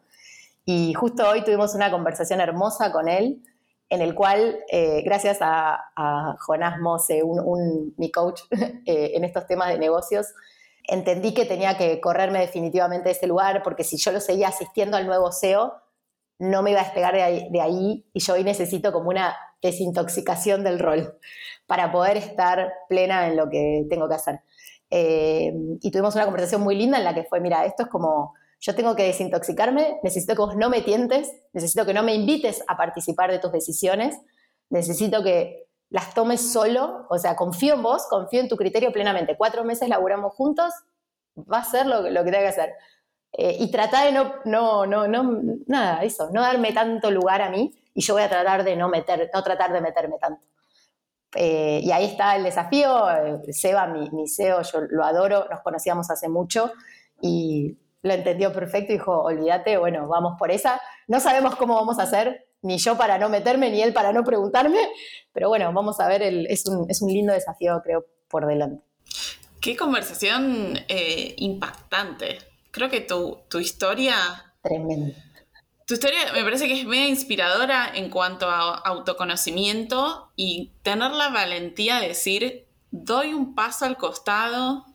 A: Y justo hoy tuvimos una conversación hermosa con él, en el cual, eh, gracias a, Jonás Mose, un, mi coach <laughs> en estos temas de negocios, entendí que tenía que correrme definitivamente de ese lugar porque si yo lo seguía asistiendo al nuevo SEO, no me iba a despegar de ahí, y yo hoy necesito como una desintoxicación del rol para poder estar plena en lo que tengo que hacer. Eh, y tuvimos una conversación muy linda en la que fue, mira, esto es como, yo tengo que desintoxicarme, necesito que vos no me tientes, necesito que no me invites a participar de tus decisiones, necesito que las tomes solo, o sea, confío en vos, confío en tu criterio plenamente. Cuatro meses laburamos juntos, va a ser lo, lo que tenga que hacer. Eh, y trata de no, no, no, no, nada, eso, no darme tanto lugar a mí y yo voy a tratar de no meter, no tratar de meterme tanto. Eh, y ahí está el desafío. Eh, Seba, mi, mi CEO, yo lo adoro, nos conocíamos hace mucho y lo entendió perfecto dijo, olvídate, bueno, vamos por esa. No sabemos cómo vamos a hacer, ni yo para no meterme, ni él para no preguntarme, pero bueno, vamos a ver, es, un, lindo desafío, creo, por delante.
B: Qué conversación eh, impactante. Creo que tu, historia...
A: Tremenda.
B: Tu historia me parece que es media inspiradora en cuanto a autoconocimiento y tener la valentía de decir, doy un paso al costado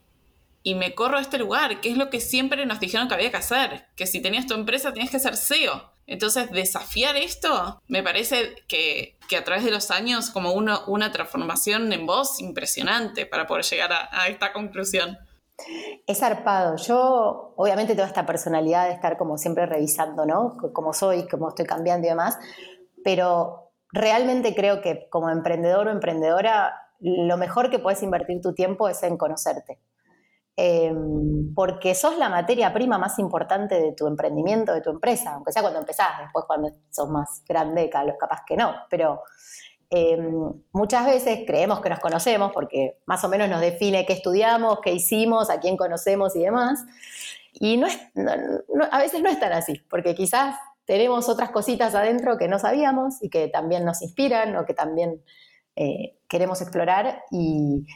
B: y me corro a este lugar, que es lo que siempre nos dijeron que había que hacer, que si tenías tu empresa tenías que ser CEO. Entonces, desafiar esto me parece que, a través de los años como una transformación en voz impresionante para poder llegar a, esta conclusión.
A: Es zarpado. Yo, obviamente, tengo esta personalidad de estar como siempre revisando, ¿no? Cómo soy, cómo estoy cambiando y demás, pero realmente creo que como emprendedor o emprendedora, lo mejor que puedes invertir tu tiempo es en conocerte. Em, porque sos la materia prima más importante de tu emprendimiento, de tu empresa, aunque sea cuando empezás, después cuando sos más grande, capaz que no, pero em, muchas veces creemos que nos conocemos porque más o menos nos define qué estudiamos, qué hicimos, a quién conocemos y demás, y no a veces no es tan así, porque quizás tenemos otras cositas adentro que no sabíamos y que también nos inspiran o que también eh, queremos explorar y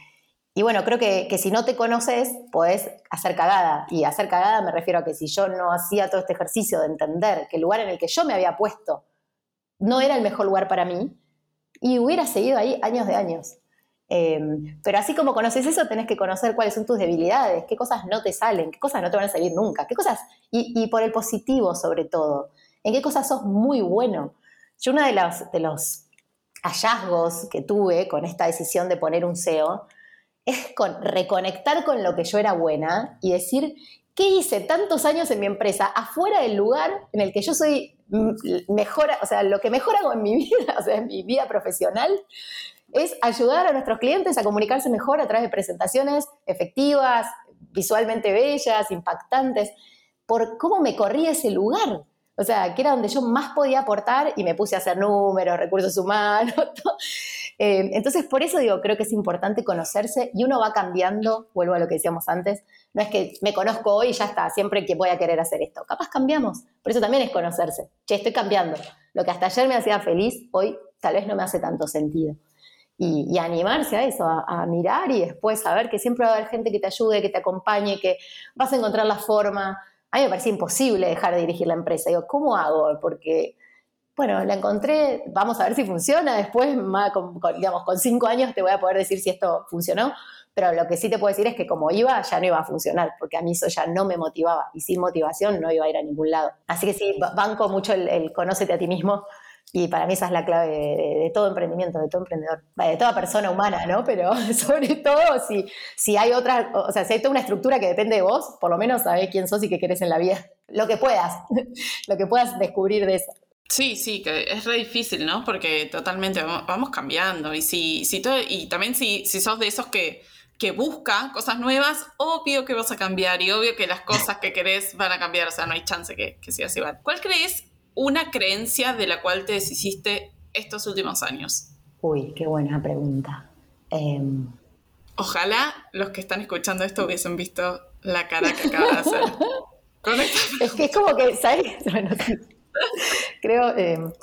A: y bueno, creo que, si no te conoces, podés hacer cagada. Y hacer cagada me refiero a que si yo no hacía todo este ejercicio de entender que el lugar en el que yo me había puesto no era el mejor lugar para mí, y hubiera seguido ahí años de años. Em, pero así como conoces eso, tenés que conocer cuáles son tus debilidades, qué cosas no te salen, qué cosas no te van a salir nunca, qué cosas, y, y por el positivo sobre todo, en qué cosas sos muy bueno. Yo uno de los, de los hallazgos que tuve con esta decisión de poner un SEO es con reconectar con lo que yo era buena y decir, ¿qué hice tantos años en mi empresa afuera del lugar en el que yo soy mejor, o sea, lo que mejor hago en mi <laughs> vida, o sea, en mi vida profesional, es ayudar a nuestros clientes a comunicarse mejor a través de presentaciones efectivas, visualmente bellas, impactantes. por cómo me corría ese lugar. O sea, que era donde yo más podía aportar y me puse a hacer números, recursos humanos. <laughs> Eh, entonces, por eso digo, creo que es importante conocerse y uno va cambiando, vuelvo a lo que decíamos antes, no es que me conozco hoy y ya está, siempre que voy a querer hacer esto. Capaz cambiamos, por eso también es conocerse. Che, estoy cambiando. Lo que hasta ayer me hacía feliz, hoy tal vez no me hace tanto sentido. Y, animarse a eso, a, a, mirar y después saber que siempre va a haber gente que te ayude, que te acompañe, que vas a encontrar la forma a mí me parecía imposible dejar de dirigir la empresa. Digo, ¿cómo hago? Porque, bueno, la encontré, vamos a ver si funciona. Después, con, digamos, con cinco años te voy a poder decir si esto funcionó. Pero lo que sí te puedo decir es que como iba, ya no iba a funcionar, porque a mí eso ya no me motivaba. Y sin motivación no iba a ir a ningún lado. Así que sí, banco mucho el, el conócete a ti mismo y para mí esa es la clave de, todo emprendimiento, de todo emprendedor, de toda persona humana, ¿no? Pero <laughs> sobre todo si, si hay otra, o sea, si hay toda una estructura que depende de vos, por lo menos sabés quién sos y qué querés en la vida. Lo que puedas, <laughs> lo que puedas descubrir de eso.
B: Sí, sí, que es re difícil, ¿no? Porque totalmente vamos, cambiando. Y si, si todo, y también si, si sos de esos que, que busca cosas nuevas, obvio que vas a cambiar y obvio que las cosas que querés van a cambiar. O sea, no hay chance que, que sigas igual. ¿Cuál crees una creencia de la cual te deshiciste estos últimos años?
A: Uy, qué buena pregunta. Em,
B: Ojalá los que están escuchando esto hubiesen visto la cara que acaba de hacer. <laughs>
A: es que es como que, ¿sabes? <laughs> Bueno, creo, em,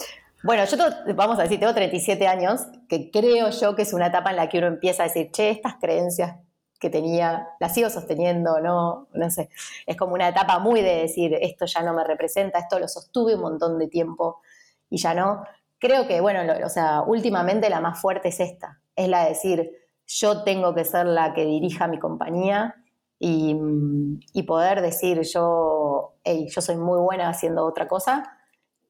A: bueno, yo vamos a decir, tengo 37 años, que creo yo que es una etapa en la que uno empieza a decir, che, estas creencias que tenía, la sigo sosteniendo, no, no sé. Es como una etapa muy de decir, esto ya no me representa, esto lo sostuve un montón de tiempo y ya no. Creo que, bueno, o sea, últimamente la más fuerte es esta, es la de decir, yo tengo que ser la que dirija mi compañía y, poder decir, yo, hey, yo soy muy buena haciendo otra cosa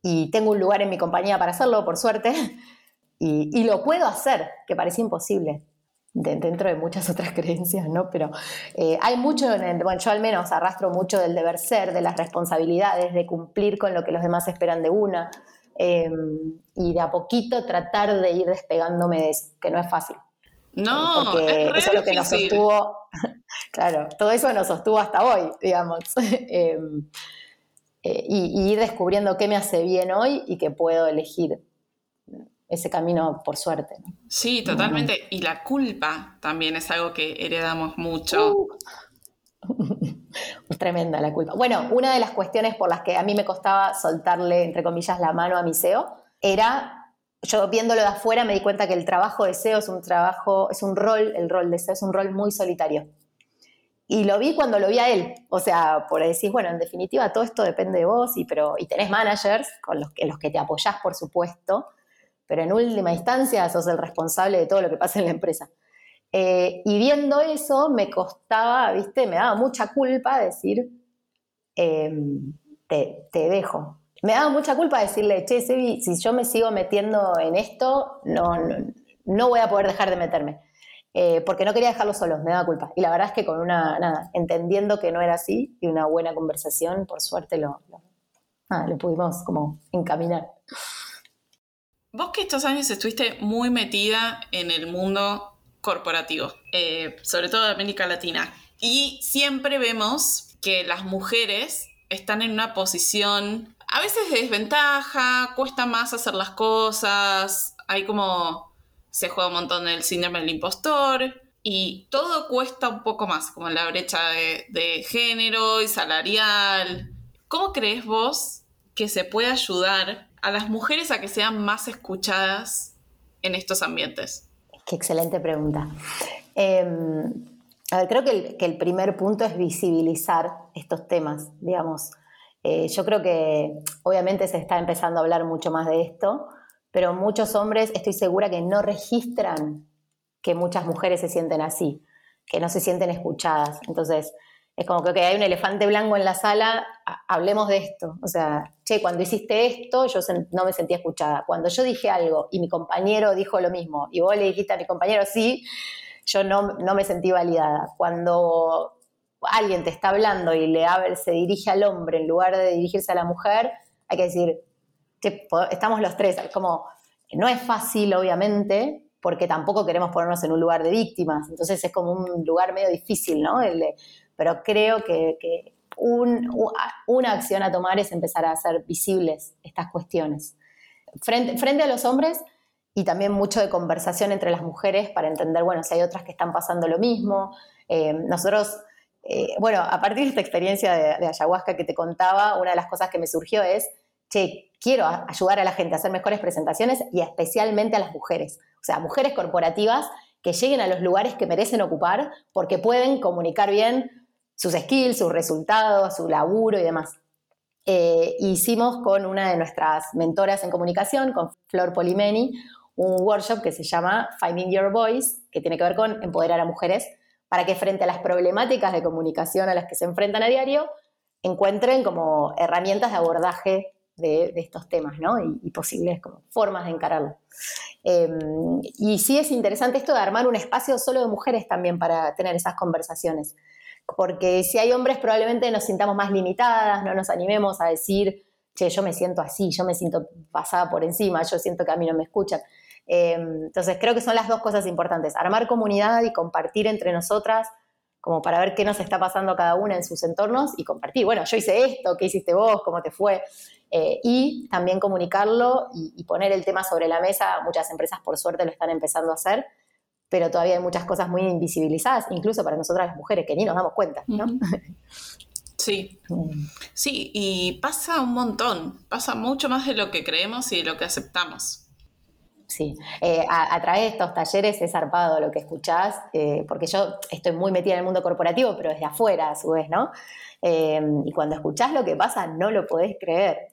A: y tengo un lugar en mi compañía para hacerlo, por suerte, <laughs> y, y lo puedo hacer, que parecía imposible dentro de muchas <laughs> otras creencias, ¿no? Pero eh, hay mucho, bueno, yo al menos arrastro mucho del deber ser, de las responsabilidades, de cumplir con lo que los demás esperan de una, em, y de a poquito tratar de ir despegándome de eso, que no es fácil.
B: No, porque
A: eso es lo que nos sostuvo, <laughs> claro, todo eso nos sostuvo hasta hoy, digamos. <laughs> Em, eh, y, y ir descubriendo qué me hace bien hoy y qué puedo elegir ese camino por suerte.
B: Sí, totalmente. Y la culpa también es algo que heredamos mucho. Uh. <laughs>
A: es tremenda la culpa. Bueno, una de las cuestiones por las que a mí me costaba soltarle, entre comillas, la mano a mi SEO era, yo viéndolo de afuera me di cuenta que el trabajo de SEO es un trabajo, es un rol, el rol de SEO es un rol muy solitario. Y lo vi cuando lo vi a él. O sea, por decir, bueno, en definitiva todo esto depende de vos, y, pero, y tenés managers con los que, los que te apoyás, por supuesto, pero en última instancia sos el responsable de todo lo que pasa en la empresa. Eh, y viendo eso me costaba, viste, me daba mucha culpa decir, em, te, dejo. Me daba mucha culpa decirle, che, si yo me sigo metiendo en esto, no, no, voy a poder dejar de meterme. Eh, porque no quería dejarlo solos, me daba culpa. Y la verdad es que con una, nada, entendiendo que no era así y una buena conversación, por suerte lo, lo pudimos como encaminar.
B: Vos que estos años estuviste muy metida en el mundo corporativo, eh, sobre todo de América Latina, y siempre vemos que las mujeres están en una posición a veces de desventaja, cuesta más hacer las cosas, hay como se juega un montón el síndrome del impostor y todo cuesta un poco más, como la brecha de, de género y salarial. ¿Cómo crees vos que se puede ayudar a las mujeres a que sean más escuchadas en estos ambientes?
A: Qué excelente pregunta. Em, a ver, creo que el, primer punto es visibilizar estos temas, digamos. Eh, yo creo que obviamente se está empezando a hablar mucho más de esto, pero muchos hombres estoy segura que no registran que muchas mujeres se sienten así, que no se sienten escuchadas. Entonces, es como que hay un elefante blanco en la sala, hablemos de esto. O sea, che, cuando hiciste esto, yo no me sentía escuchada. Cuando yo dije algo y mi compañero dijo lo mismo, y vos le dijiste a mi compañero sí, yo no, no me sentí validada. Cuando alguien te está hablando y le se dirige al hombre en lugar de dirigirse a la mujer, hay que decir, che, estamos los tres. Como, no es fácil, obviamente, porque tampoco queremos ponernos en un lugar de víctimas. Entonces es como un lugar medio difícil, ¿no? Pero creo que, una acción a tomar es empezar a hacer visibles estas cuestiones. Frente, frente a los hombres y también mucho de conversación entre las mujeres para entender, bueno, si hay otras que están pasando lo mismo. Eh, nosotros, eh, bueno, a partir de esta experiencia de, de ayahuasca que te contaba, una de las cosas que me surgió es, che, quiero ayudar a la gente a hacer mejores presentaciones y especialmente a las mujeres. O sea, mujeres corporativas que lleguen a los lugares que merecen ocupar porque pueden comunicar bien sus skills, sus resultados, su laburo y demás. Eh, hicimos con una de nuestras mentoras en comunicación, con Flor Polimeni, un workshop que se llama Finding Your Voice, que tiene que ver con empoderar a mujeres para que frente a las problemáticas de comunicación a las que se enfrentan a diario, encuentren como herramientas de abordaje de, estos temas, ¿no? Y, posibles como formas de encararlo. Em, y sí es interesante esto de armar un espacio solo de mujeres también para tener esas conversaciones. Porque si hay hombres probablemente nos sintamos más limitadas, no nos animemos a decir, che, yo me siento así, yo me siento pasada por encima, yo siento que a mí no me escuchan. Em, entonces creo que son las dos cosas importantes, armar comunidad y compartir entre nosotras como para ver qué nos está pasando cada una en sus entornos y compartir, bueno, yo hice esto, qué hiciste vos, cómo te fue, eh, y también comunicarlo y, poner el tema sobre la mesa. Muchas empresas, por suerte, lo están empezando a hacer, pero todavía hay muchas cosas muy invisibilizadas, incluso para nosotras las mujeres, que ni nos damos cuenta, ¿no?
B: Sí, sí, y pasa un montón, pasa mucho más de lo que creemos y de lo que aceptamos.
A: Sí, eh, a, través de estos talleres es zarpado lo que escuchás, eh, porque yo estoy muy metida en el mundo corporativo, pero desde afuera a su vez, ¿no? Eh, y cuando escuchás lo que pasa, no lo podés creer.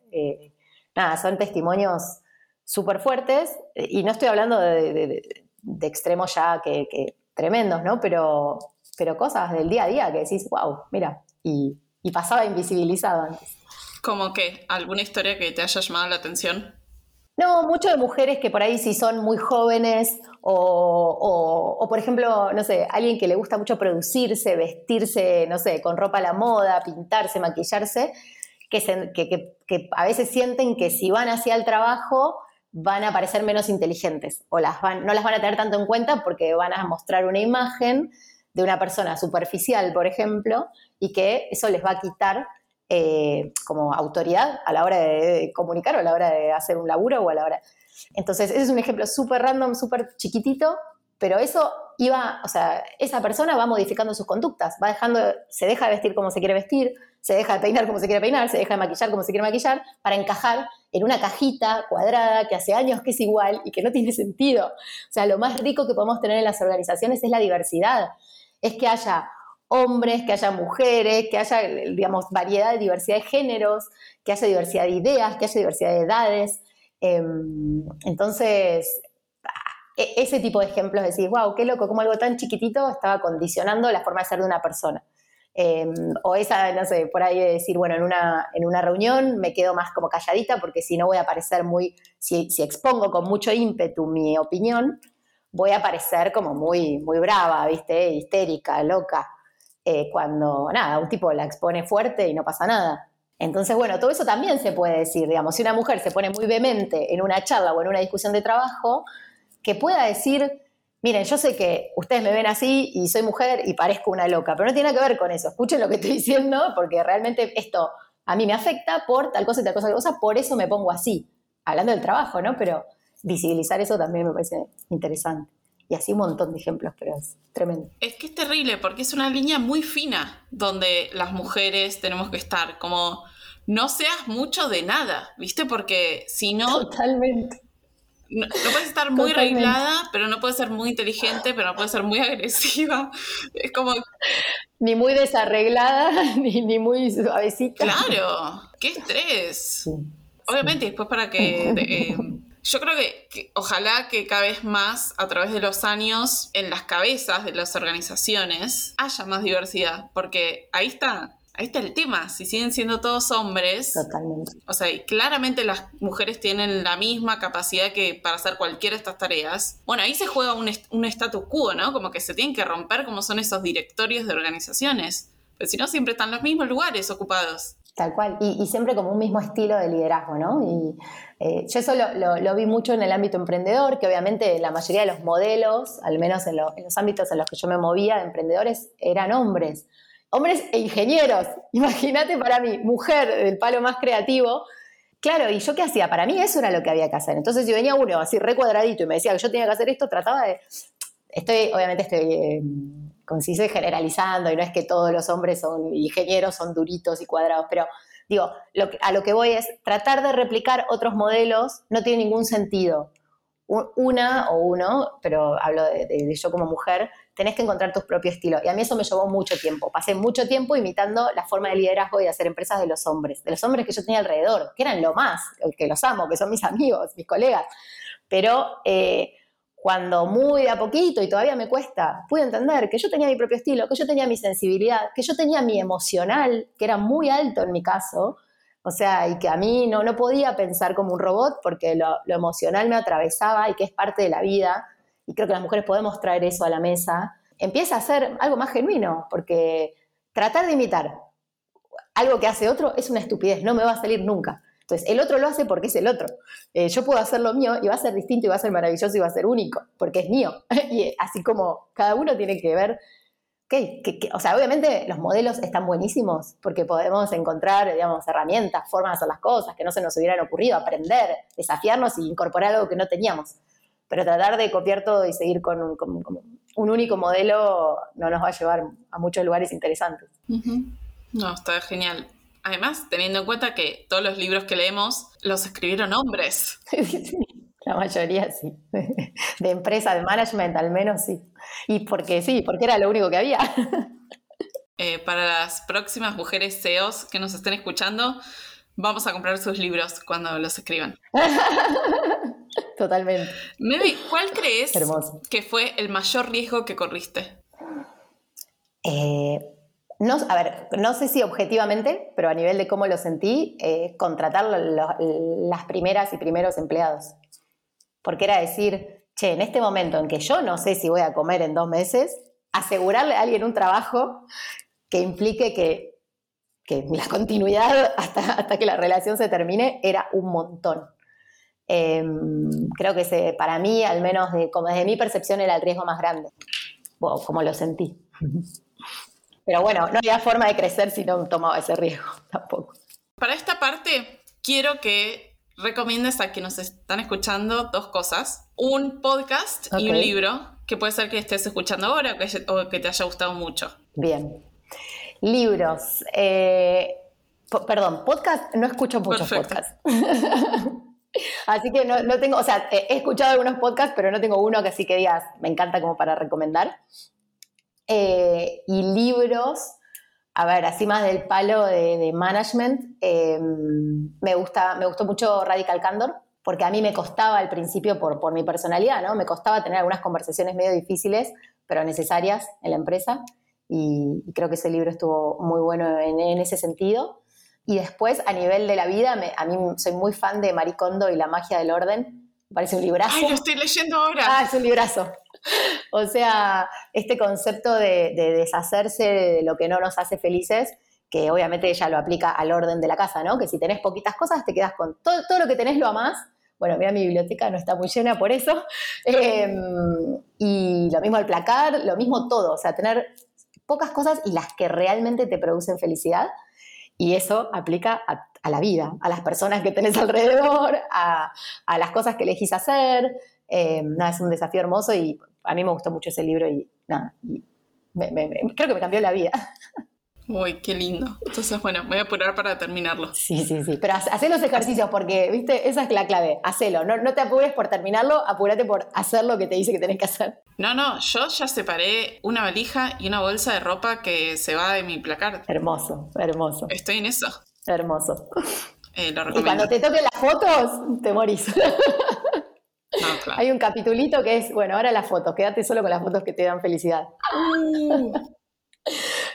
A: nada, son testimonios súper fuertes, y no estoy hablando de, extremos ya que, tremendos, ¿no? Pero, pero cosas del día a día que decís, wow, mira, y, y pasaba invisibilizado antes.
B: ¿Como que alguna historia que te haya llamado la atención?
A: No, mucho de mujeres que por ahí sí son muy jóvenes o, por ejemplo, no sé, alguien que le gusta mucho producirse, vestirse, no sé, con ropa a la moda, pintarse, maquillarse, que, que, a veces sienten que si van hacia el trabajo van a parecer menos inteligentes o las van, no las van a tener tanto en cuenta porque van a mostrar una imagen de una persona superficial, por ejemplo, y que eso les va a quitar eh, como autoridad a la hora de comunicar o a la hora de hacer un laburo o a la hora... Entonces, ese es un ejemplo súper random, súper chiquitito, pero eso iba, o sea, esa persona va modificando sus conductas, va dejando, se deja de vestir como se quiere vestir, se deja de peinar como se quiere peinar, se deja de maquillar como se quiere maquillar, para encajar en una cajita cuadrada que hace años que es igual y que no tiene sentido. O sea, lo más rico que podemos tener en las organizaciones es la diversidad, es que haya hombres, que haya mujeres, que haya, digamos, variedad, diversidad de géneros, que haya diversidad de ideas, que haya diversidad de edades. Em, entonces, e, ese tipo de ejemplos, decís, wow, qué loco, como algo tan chiquitito estaba condicionando la forma de ser de una persona. Em, o esa, no sé, por ahí de decir, bueno, en una, en una reunión me quedo más como calladita porque si no voy a parecer muy, si, si expongo con mucho ímpetu mi opinión, voy a parecer como muy, muy brava, ¿viste? Histérica, loca. Eh, cuando, nada, un tipo la expone fuerte y no pasa nada. Entonces, bueno, todo eso también se puede decir, digamos, si una mujer se pone muy vehemente en una charla o en una discusión de trabajo, que pueda decir, miren, yo sé que ustedes me ven así y soy mujer y parezco una loca, pero no tiene nada que ver con eso, escuchen lo que estoy <laughs> diciendo, porque realmente esto a mí me afecta por tal cosa y tal cosa, tal cosa, por eso me pongo así, hablando del trabajo, ¿no? Pero visibilizar eso también me parece interesante. Y así un montón de ejemplos, pero es tremendo.
B: Es que es terrible porque es una línea muy fina donde las mujeres tenemos que estar, como no seas mucho de nada, ¿viste? Porque si no...
A: Totalmente.
B: No, puedes estar muy arreglada, pero no puedes ser muy inteligente, pero no puedes ser muy agresiva. <laughs> Es como...
A: Ni muy desarreglada, <laughs> ni, ni muy suavecita.
B: Claro, qué estrés. Obviamente, después para que... <laughs> Eh, yo creo que, ojalá que cada vez más a través de los años en las cabezas de las organizaciones haya más diversidad, porque ahí está, ahí está el tema, si siguen siendo todos hombres,
A: Totalmente.
B: o sea, claramente las mujeres tienen la misma capacidad que para hacer cualquiera de estas tareas, bueno, ahí se juega un, un status quo, ¿no? Como que se tienen que romper como son esos directorios de organizaciones, pero si no siempre están los mismos lugares ocupados.
A: Tal cual, y, siempre como un mismo estilo de liderazgo, ¿no? Y eh, yo eso lo, vi mucho en el ámbito emprendedor, que obviamente la mayoría de los modelos, al menos en, los ámbitos en los que yo me movía, de emprendedores, eran hombres. Hombres e ingenieros. <laughs> Imagínate para mí, mujer del palo más creativo. Claro, ¿y yo qué hacía? Para mí eso era lo que había que hacer. Entonces, si venía uno así recuadradito y me decía que yo tenía que hacer esto, trataba de... Estoy, obviamente estoy, eh, como generalizando, y no es que todos los hombres son ingenieros, son duritos y cuadrados, pero digo, a lo que voy es tratar de replicar otros modelos no tiene ningún sentido. Una o uno, pero hablo de yo como mujer, tenés que encontrar tu propio estilo. Y a mí eso me llevó mucho tiempo. Pasé mucho tiempo imitando la forma de liderazgo y de hacer empresas de los hombres, de los hombres que yo tenía alrededor, que eran lo más, que los amo, que son mis amigos, mis colegas. Pero eh, cuando muy a poquito, y todavía me cuesta, pude entender que yo tenía mi propio estilo, que yo tenía mi sensibilidad, que yo tenía mi emocional, que era muy alto en mi caso, o sea, y que a mí no, no podía pensar como un robot porque lo, lo emocional me atravesaba y que es parte de la vida y creo que las mujeres podemos traer eso a la mesa, empieza a ser algo más genuino, porque tratar de imitar algo que hace otro es una estupidez, no me va a salir nunca. Entonces, el otro lo hace porque es el otro. Eh, yo puedo hacer lo mío y va a ser distinto y va a ser maravilloso y va a ser único, porque es mío. <laughs> y así como cada uno tiene que ver, que, o sea, obviamente los modelos están buenísimos porque podemos encontrar, digamos, herramientas, formas de hacer las cosas que no se nos hubieran ocurrido, aprender, desafiarnos y incorporar algo que no teníamos pero tratar de copiar todo y seguir con un, único modelo no nos va a llevar a muchos lugares interesantes.
B: No, está genial. Además, teniendo en cuenta que todos los libros que leemos los escribieron hombres. <laughs>
A: La mayoría sí. De empresa, de management, al menos sí. Y porque sí, porque era lo único que había. <laughs>
B: Eh, para las próximas mujeres CEOs que nos estén escuchando, vamos a comprar sus libros cuando los escriban. <laughs>
A: Totalmente.
B: ¿cuál crees que fue el mayor riesgo que corriste?
A: Eh, no, a ver, no sé si objetivamente, pero a nivel de cómo lo sentí, eh, contratar las primeras y primeros empleados. Porque era decir, che, en este momento en que yo no sé si voy a comer en dos meses, asegurarle a alguien un trabajo que implique que, la continuidad hasta, hasta que la relación se termine era un montón. Em, creo que ese, para mí, al menos de, como desde mi percepción, era el riesgo más grande, como lo sentí. Pero bueno, no había forma de crecer si no tomaba ese riesgo <laughs> tampoco.
B: Para esta parte, quiero que recomiendes a quienes nos están escuchando dos cosas. Un podcast y un libro, que puede ser que estés escuchando ahora o que, te haya gustado mucho.
A: Bien. Libros. Eh, perdón, podcast, no escucho muchos podcasts. <laughs> Así que no, tengo, o sea, he escuchado algunos podcasts, pero no tengo uno que así que digas, me encanta como para recomendar. Eh, y libros, a ver, así más del palo de, management, em, me, gusta, me gustó mucho Radical Candor, porque a mí me costaba al principio, por, por mi personalidad, ¿no? Me costaba tener algunas conversaciones medio difíciles, pero necesarias en la empresa. Y, creo que ese libro estuvo muy bueno en ese sentido. Y después, a nivel de la vida, a mí soy muy fan de Maricondo y la magia del orden. Me parece un librazo.
B: ¡Ay, lo estoy leyendo ahora!
A: Ah, es un librazo. <laughs> O sea, este concepto de, deshacerse de lo que no nos hace felices, que obviamente ella lo aplica al orden de la casa, ¿no? Que si tenés poquitas cosas, te quedas con todo, todo lo que tenés, lo amás. Bueno, mira, mi biblioteca no está muy llena por eso. <laughs> Em, y lo mismo el placar, lo mismo todo. O sea, tener pocas cosas y las que realmente te producen felicidad y eso aplica a, la vida, a las personas que tenés <laughs> alrededor, a, las cosas que elegís hacer. Eh, nada, es un desafío hermoso y a mí me gustó mucho ese libro y nada, creo que me cambió la vida. <laughs>
B: Uy, qué lindo. Entonces, bueno, voy a apurar para terminarlo.
A: Sí, sí, sí. Pero haz los ejercicios porque, viste, esa es la clave. Hacelo. No, no te apures por terminarlo, apúrate por hacer lo que te dice que tenés que hacer.
B: No, no, yo ya separé una valija y una bolsa de ropa que se va de mi placar.
A: Hermoso, hermoso.
B: Estoy en eso.
A: Hermoso.
B: Eh, lo
A: y cuando te toquen las fotos, te morís. No, claro. Hay un capitulito que es, bueno, ahora las fotos, quédate solo con las fotos que te dan felicidad.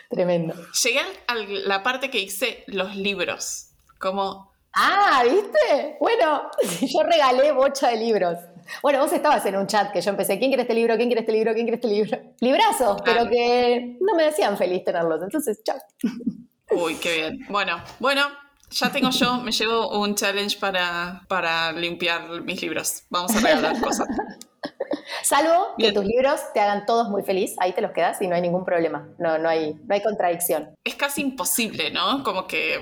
A: Tremendo.
B: Llegué a la parte que hice los libros. Como.
A: Ah, ¿viste? Bueno, <laughs> yo regalé bocha de libros. Bueno, vos estabas en un chat que yo empecé, ¿quién quiere este libro? ¿Quién quiere este libro? ¿Quién quiere este libro? <laughs> Librazos, pero que no me decían feliz tenerlos. Entonces, chao. <laughs>
B: Uy, qué bien. Bueno, bueno, ya tengo yo, me llevo un challenge para, para limpiar mis libros. Vamos a regalar cosas.
A: Salvo que tus libros te hagan todos muy feliz, ahí te los quedas y no hay ningún problema, no, no, hay, no hay contradicción.
B: Es casi imposible, ¿no? Como que...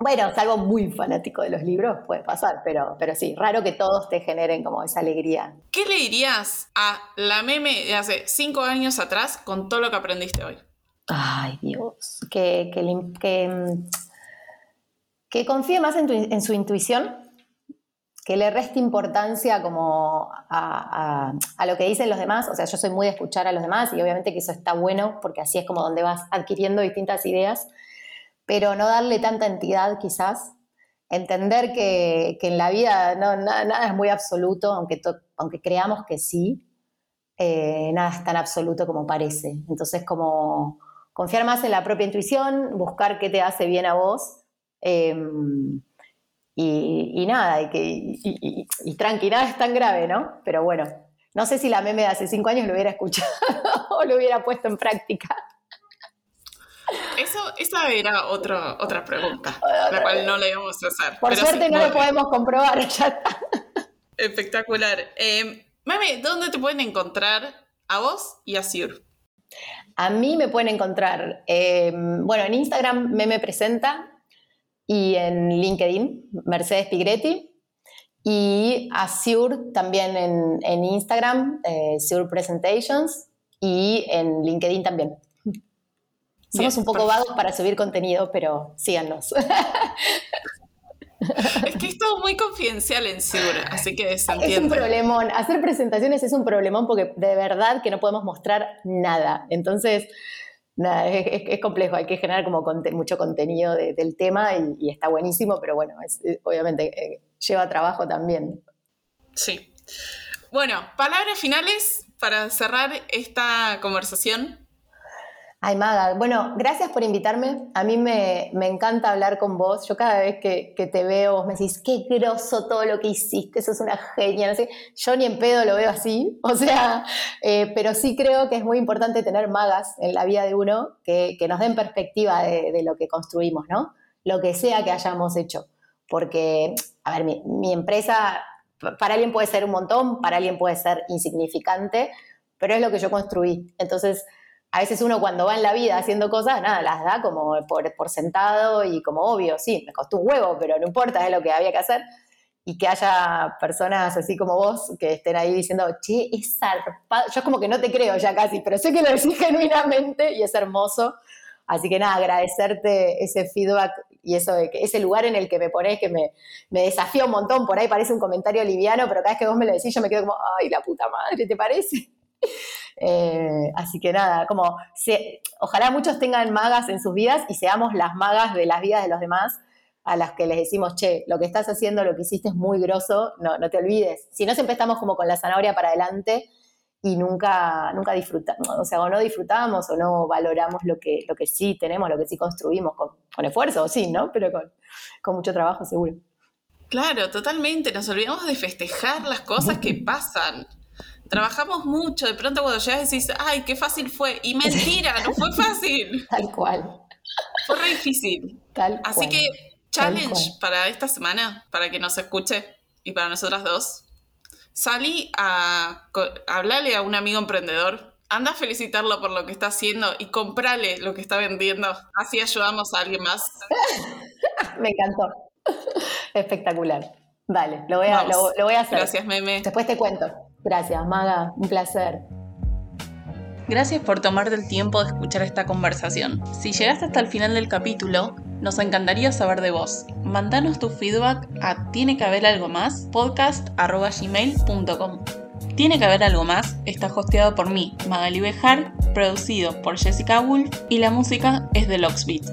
A: Bueno, salvo muy fanático de los libros, puede pasar, pero, pero sí, raro que todos te generen como esa alegría.
B: ¿Qué le dirías a la meme de hace cinco años atrás con todo lo que aprendiste hoy?
A: Ay, Dios, que, que, confíe más en, su intuición, que le reste importancia como a, lo que dicen los demás. O sea, yo soy muy de escuchar a los demás y obviamente que eso está bueno porque así es como donde vas adquiriendo distintas ideas, pero no darle tanta entidad quizás. Entender que, en la vida no, nada, es muy absoluto, aunque, aunque creamos que sí, eh, nada es tan absoluto como parece. Entonces, como confiar más en la propia intuición, buscar qué te hace bien a vos. Em, y, nada, y, que, y, y, tranqui, nada es tan grave, ¿no? Pero bueno, no sé si la meme de hace cinco años lo hubiera escuchado <laughs> o lo hubiera puesto en práctica.
B: Eso, esa era otra pregunta, la cual no le íbamos a hacer.
A: Por suerte no lo podemos comprobar, ya está.
B: Espectacular. Eh, meme, ¿dónde te pueden encontrar a vos y a Sir?
A: A mí me pueden encontrar, eh, bueno, en Instagram me presenta y en LinkedIn Mercedes Pigretti y a Sure también en, Instagram, eh, Presentations y en LinkedIn también. Somos un poco vagos para subir contenido, pero síganos. <laughs>
B: Es que es todo muy confidencial en Sur, así que
A: se Es un problemón. Hacer presentaciones es un problemón porque de verdad que no podemos mostrar nada. Entonces, nada, es, complejo. Hay que generar como mucho contenido del tema y, está buenísimo, pero bueno, obviamente eh, lleva trabajo también.
B: Sí. Bueno, palabras finales para cerrar esta conversación.
A: Ay, Maga, bueno, gracias por invitarme. A mí me, encanta hablar con vos. Yo cada vez que, te veo, vos me decís, qué groso todo lo que hiciste, eso es una genia. No yo ni en pedo lo veo así. <laughs> O sea, eh, pero sí creo que es muy importante tener magas en la vida de uno que, nos den perspectiva de, lo que construimos, ¿no? Lo que sea que hayamos hecho. Porque, a ver, mi empresa para alguien puede ser un montón, para alguien puede ser insignificante, pero es lo que yo construí. Entonces, a veces uno cuando va en la vida haciendo cosas, nada, las da como por, sentado y como obvio, sí, me costó un huevo, pero no importa, es lo que había que hacer. Y que haya personas así como vos que estén ahí diciendo, che, es zarpado. Yo como que no te creo ya casi, pero sé que lo decís <laughs> genuinamente y es hermoso. Así que nada, agradecerte ese feedback y eso de que ese lugar en el que me pones que me, me desafía un montón. Por ahí parece un comentario liviano, pero cada vez que vos me lo decís yo me quedo como, ay, la puta madre, ¿te parece? Eh, así que nada, como ojalá muchos tengan magas en sus vidas y seamos las magas de las vidas de los demás a las que les decimos, che, lo que estás haciendo, lo que hiciste es muy grosso, no, no te olvides. Si no, siempre estamos como con la zanahoria para adelante y nunca, nunca disfrutamos, o sea, o no disfrutamos o no valoramos lo que, lo que sí tenemos, lo que sí construimos con, con esfuerzo, sí, ¿no? Pero con, con mucho trabajo seguro.
B: Claro, totalmente. Nos olvidamos de festejar las cosas que pasan trabajamos mucho, de pronto cuando llegas decís, ay, qué fácil fue. Y <laughs> mentira, no fue fácil. <laughs>
A: Tal cual.
B: Fue re difícil. Tal Así que, challenge para esta semana, para que nos escuche y para nosotras dos. Salí a, hablarle a un amigo emprendedor. Anda a felicitarlo por lo que está haciendo y comprale lo que está vendiendo. Así ayudamos a alguien más. <laughs>
A: Me encantó. Espectacular. Vale, lo voy a, lo voy a hacer.
B: Gracias, meme.
A: Después te cuento. Gracias, Maga, un placer.
B: Gracias por tomarte el tiempo de escuchar esta conversación. Si llegaste hasta el final del capítulo, nos encantaría saber de vos. Mandanos tu feedback a tiene que haber algo más podcast.gmail.com. Tiene que haber algo más está hosteado por mí, Magali Bejar, producido por Jessica Wolf y la música es de Locksbeat.